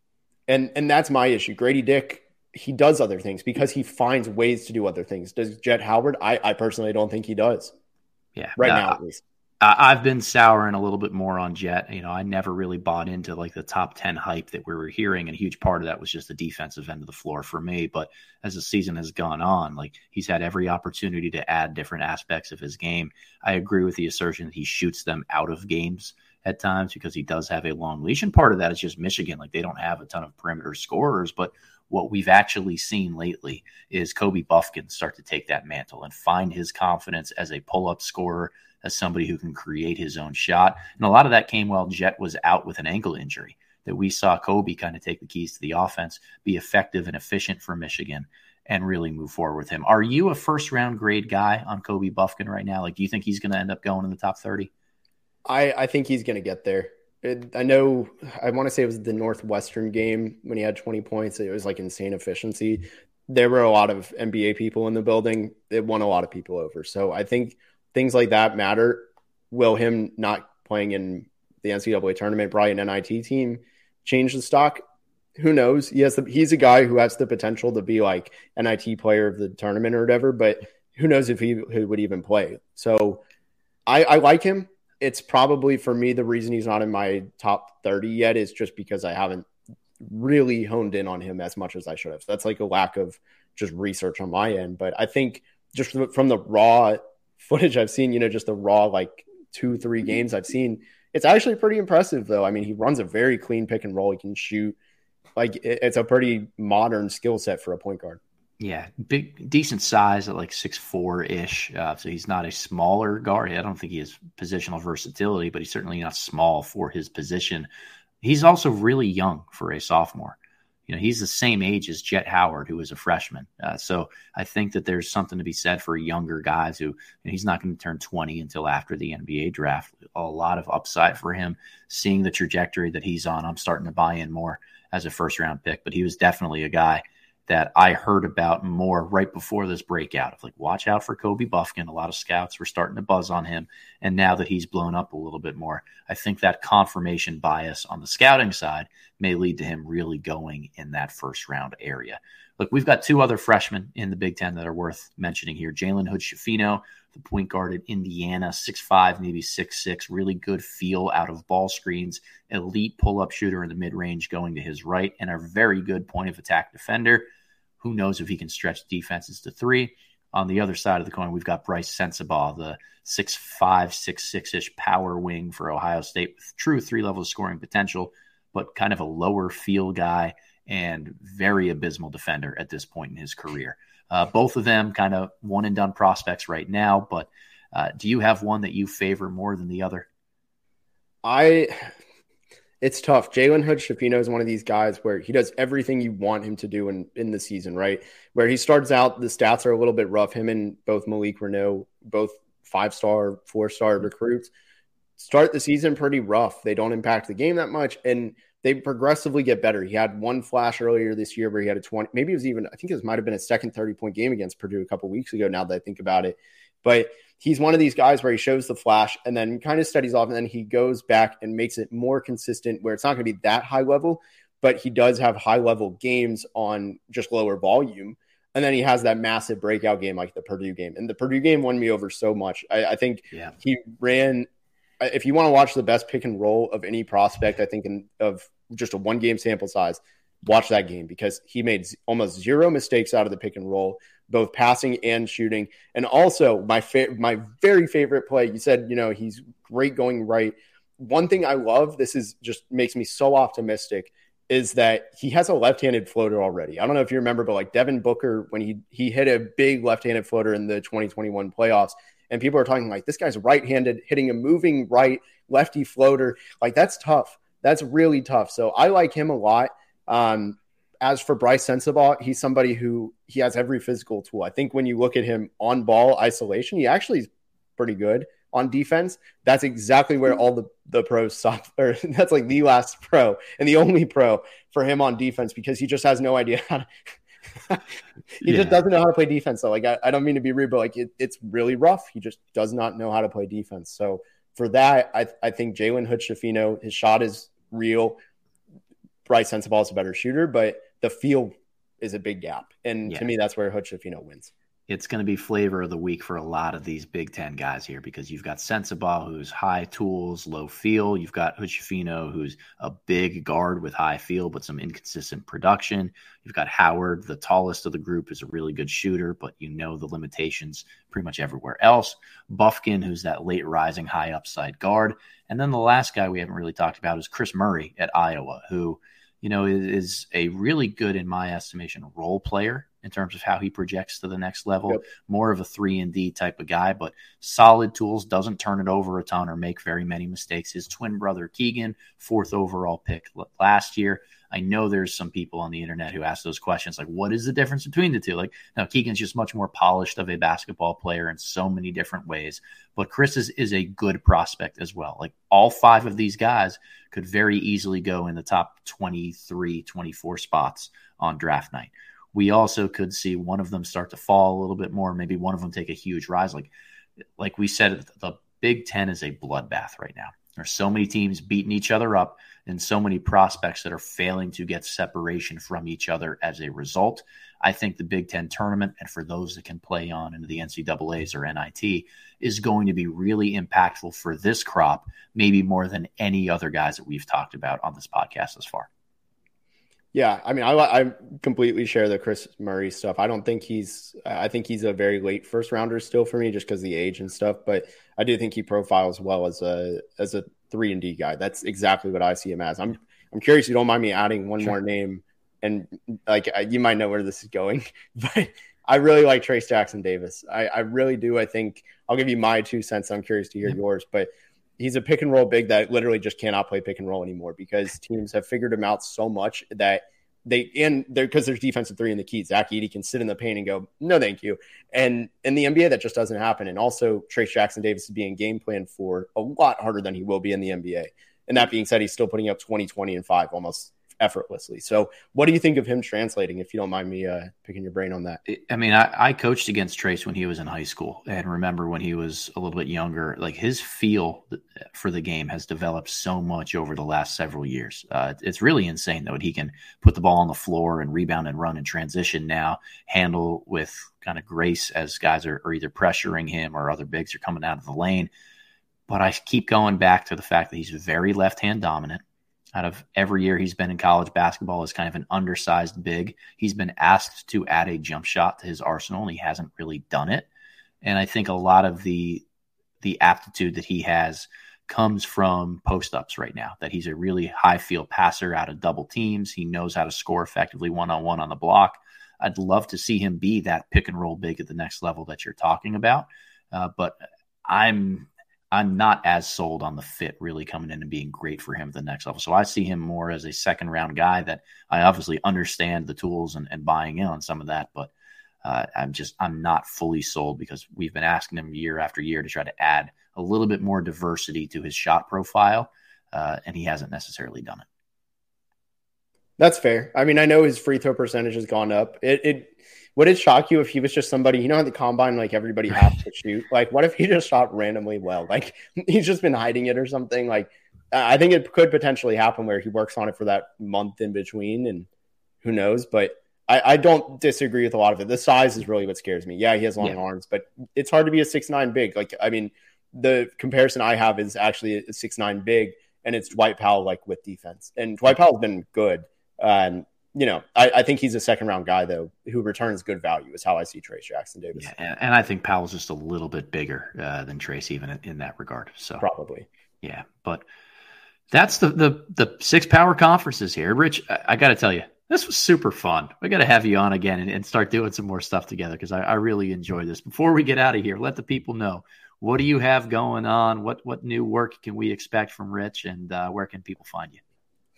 And and that's my issue. Grady Dick he does other things because he finds ways to do other things. Does Jet Howard? I, I personally don't think he does. Yeah, right uh, now at least. I've been souring a little bit more on Jet. You know, I never really bought into like the top 10 hype that we were hearing. And a huge part of that was just the defensive end of the floor for me. But as the season has gone on, like he's had every opportunity to add different aspects of his game. I agree with the assertion that he shoots them out of games at times because he does have a long leash. And part of that is just Michigan. Like they don't have a ton of perimeter scorers, but what we've actually seen lately is Kobe Bufkin start to take that mantle and find his confidence as a pull up scorer, as somebody who can create his own shot. And a lot of that came while Jet was out with an ankle injury. That we saw Kobe kind of take the keys to the offense, be effective and efficient for Michigan, and really move forward with him. Are you a first round grade guy on Kobe Bufkin right now? Like, do you think he's going to end up going in the top 30? I, I think he's going to get there. I know, I want to say it was the Northwestern game when he had 20 points. It was like insane efficiency. There were a lot of NBA people in the building. It won a lot of people over. So I think things like that matter. Will him not playing in the NCAA tournament, probably an NIT team, change the stock? Who knows? He has the, he's a guy who has the potential to be like NIT player of the tournament or whatever, but who knows if he, he would even play. So I, I like him it's probably for me the reason he's not in my top 30 yet is just because I haven't really honed in on him as much as I should have. That's like a lack of just research on my end. But I think just from the raw footage I've seen, you know, just the raw like two, three mm-hmm. games I've seen, it's actually pretty impressive though. I mean, he runs a very clean pick and roll. He can shoot. Like it's a pretty modern skill set for a point guard. Yeah, big, decent size at like six four ish. Uh, so he's not a smaller guard. I don't think he has positional versatility, but he's certainly not small for his position. He's also really young for a sophomore. You know, he's the same age as Jet Howard, who is a freshman. Uh, so I think that there's something to be said for younger guys who he's not going to turn 20 until after the NBA draft. A lot of upside for him. Seeing the trajectory that he's on, I'm starting to buy in more as a first round pick. But he was definitely a guy that I heard about more right before this breakout of like, watch out for Kobe Bufkin. A lot of scouts were starting to buzz on him. And now that he's blown up a little bit more, I think that confirmation bias on the scouting side may lead to him really going in that first round area. Look, we've got two other freshmen in the Big Ten that are worth mentioning here. Jalen Hood Schifino, the point guard at Indiana, six five, maybe six six, really good feel out of ball screens, elite pull up shooter in the mid range going to his right, and a very good point of attack defender. Who knows if he can stretch defenses to three? On the other side of the coin, we've got Bryce Sensabaugh, the six five, six six ish power wing for Ohio State with true three level scoring potential, but kind of a lower feel guy and very abysmal defender at this point in his career. Uh, both of them kind of one and done prospects right now, but uh, do you have one that you favor more than the other? I, it's tough. Jalen Hood Schifino is one of these guys where he does everything you want him to do in, in the season, right? Where he starts out, the stats are a little bit rough. Him and both Malik Reneau, both five star, four star recruits, start the season pretty rough. They don't impact the game that much. And they progressively get better. He had one flash earlier this year where he had a 20, maybe it was even, I think it might have been a second 30 point game against Purdue a couple weeks ago now that I think about it. But he's one of these guys where he shows the flash and then kind of studies off and then he goes back and makes it more consistent where it's not going to be that high level, but he does have high level games on just lower volume. And then he has that massive breakout game like the Purdue game. And the Purdue game won me over so much. I, I think yeah. he ran if you want to watch the best pick and roll of any prospect, I think in, of just a one game sample size, watch that game because he made almost zero mistakes out of the pick and roll, both passing and shooting. And also my fa- my very favorite play. You said you know he's great going right. One thing I love, this is just makes me so optimistic, is that he has a left-handed floater already. I don't know if you remember, but like Devin Booker when he he hit a big left-handed floater in the 2021 playoffs and people are talking like this guy's right-handed hitting a moving right lefty floater like that's tough that's really tough so i like him a lot um, as for Bryce Sensabaugh, he's somebody who he has every physical tool. I think when you look at him on ball isolation, he actually is pretty good on defense. That's exactly where all the, the pros stop, or that's like the last pro and the only pro for him on defense because he just has no idea how to, he yeah. just doesn't know how to play defense. So, like, I, I don't mean to be rude, but like, it, it's really rough. He just does not know how to play defense. So, for that, I, I think Jalen Hood Schifino, his shot is real. Bryce Sensabaugh is a better shooter, but the field is a big gap. And yeah. to me, that's where Hood Schifino wins it's going to be flavor of the week for a lot of these Big Ten guys here because you've got Sensabaugh, who's high tools, low feel. You've got Hood-Schifino, who's a big guard with high feel, but some inconsistent production. You've got Howard, the tallest of the group, is a really good shooter, but you know the limitations pretty much everywhere else. Bufkin, who's that late rising, high upside guard. And then the last guy we haven't really talked about is Kris Murray at Iowa, who – you know, is a really good, in my estimation, role player in terms of how he projects to the next level. Yep. More of a three and D type of guy, but solid tools. Doesn't turn it over a ton or make very many mistakes. His twin brother Keegan, fourth overall pick last year. I know there's some people on the internet who ask those questions like, what is the difference between the two? Like, now Keegan's just much more polished of a basketball player in so many different ways, but Kris is, is a good prospect as well. Like, all five of these guys could very easily go in the top 23, 24 spots on draft night. We also could see one of them start to fall a little bit more, maybe one of them take a huge rise. Like, like we said, the Big Ten is a bloodbath right now. There's so many teams beating each other up and so many prospects that are failing to get separation from each other as a result. I think the Big Ten tournament, and for those that can play on into the NCAAs or NIT, is going to be really impactful for this crop, maybe more than any other guys that we've talked about on this podcast thus far. Yeah, I mean, I, I completely share the Kris Murray stuff. I don't think he's. I think he's a very late first rounder still for me, just because the age and stuff. But I do think he profiles well as a as a three and D guy. That's exactly what I see him as. I'm I'm curious. You don't mind me adding one sure. more name, and like you might know where this is going, but I really like Trayce Jackson Davis. I, I really do. I think I'll give you my two cents. I'm curious to hear yeah. yours, but he's a pick and roll big that literally just cannot play pick and roll anymore because teams have figured him out so much that they and there because there's defensive three in the key. Zach Edey can sit in the paint and go, no, thank you. And in the NBA, that just doesn't happen. And also, Trayce Jackson Davis is being game planned for a lot harder than he will be in the NBA. And that being said, he's still putting up 20, 20, and five almost effortlessly. So, what do you think of him translating? If you don't mind me uh, picking your brain on that. I mean, I, I, coached against Trayce when he was in high school, and remember when he was a little bit younger. Like his feel for the game has developed so much over the last several years. Uh, it's really insane though. He can put the ball on the floor and rebound and run and transition now, handle with kind of grace as guys are, are either pressuring him or other bigs are coming out of the lane. But I keep going back to the fact that he's very left hand dominant out of every year he's been in college basketball is kind of an undersized big. He's been asked to add a jump shot to his arsenal, and he hasn't really done it. And I think a lot of the the aptitude that he has comes from post ups right now. That he's a really high field passer out of double teams. He knows how to score effectively one on one on the block. I'd love to see him be that pick and roll big at the next level that you're talking about. Uh, but I'm I'm not as sold on the fit really coming in and being great for him at the next level. So I see him more as a second round guy that I obviously understand the tools and, and buying in on some of that, but uh, I'm just I'm not fully sold because we've been asking him year after year to try to add a little bit more diversity to his shot profile, uh, and he hasn't necessarily done it. That's fair. I mean, I know his free throw percentage has gone up. It, it would it shock you if he was just somebody, you know, at the combine, like everybody has to shoot? Like, what if he just shot randomly well? Like, he's just been hiding it or something? Like, I think it could potentially happen where he works on it for that month in between, and who knows? But I, I don't disagree with a lot of it. The size is really what scares me. Yeah, he has long yeah. arms, but it's hard to be a six nine big. Like, I mean, the comparison I have is actually a six nine big, and it's Dwight Powell like with defense, and Dwight Powell's been good. Um, you know, I, I, think he's a second round guy though, who returns good value. Is how I see Trayce Jackson Davis. Yeah, and, and I think Powell's just a little bit bigger uh, than Trayce, even in, in, that regard. So probably, yeah. But that's the the the six power conferences here. Rich, I, I got to tell you, this was super fun. We got to have you on again and, and, start doing some more stuff together because I, I really enjoy this. Before we get out of here, let the people know what do you have going on. What what new work can we expect from Rich, and uh, where can people find you?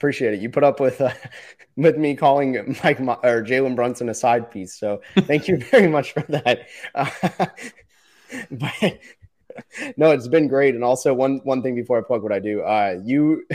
Appreciate it. You put up with uh, with me calling Mike or Jalen Brunson a side piece, so thank you very much for that. Uh, but no, it's been great. And also one one thing before I plug what I do, uh, you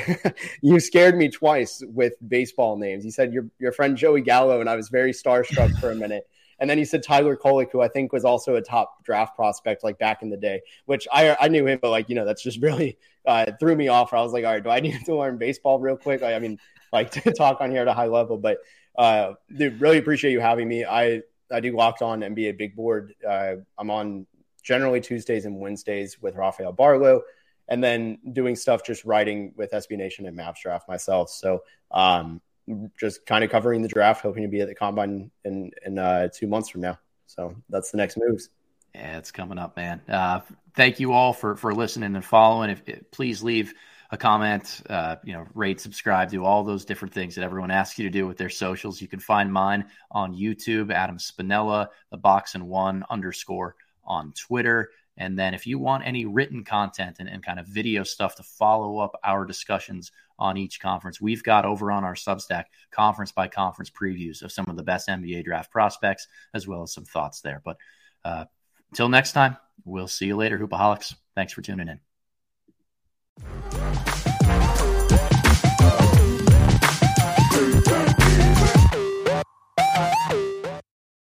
you scared me twice with baseball names. You said your your friend Joey Gallo, and I was very starstruck for a minute. And then he said Tyler Kolek, who I think was also a top draft prospect like back in the day, which I I knew him, but like you know that's just really uh, threw me off. I was like, all right, do I need to learn baseball real quick? I, I mean, like to talk on here at a high level, but uh, dude, really appreciate you having me. I I do locked on NBA Big Board. Uh, I'm on generally Tuesdays and Wednesdays with Rafael Barlowe, and then doing stuff just writing with SB Nation and Mavs Draft myself. So um, just kind of covering the draft, hoping to be at the combine in in uh, two months from now. So that's the next moves. Yeah, it's coming up, man. Uh, thank you all for for listening and following. If, if please leave a comment, uh, you know, rate, subscribe, do all those different things that everyone asks you to do with their socials. You can find mine on YouTube, Adam Spinella, the box and one underscore on Twitter. And then if you want any written content and, and kind of video stuff to follow up our discussions on each conference, we've got over on our Substack conference by conference previews of some of the best NBA draft prospects, as well as some thoughts there. But uh, until next time, we'll see you later, Hoopaholics. Thanks for tuning in.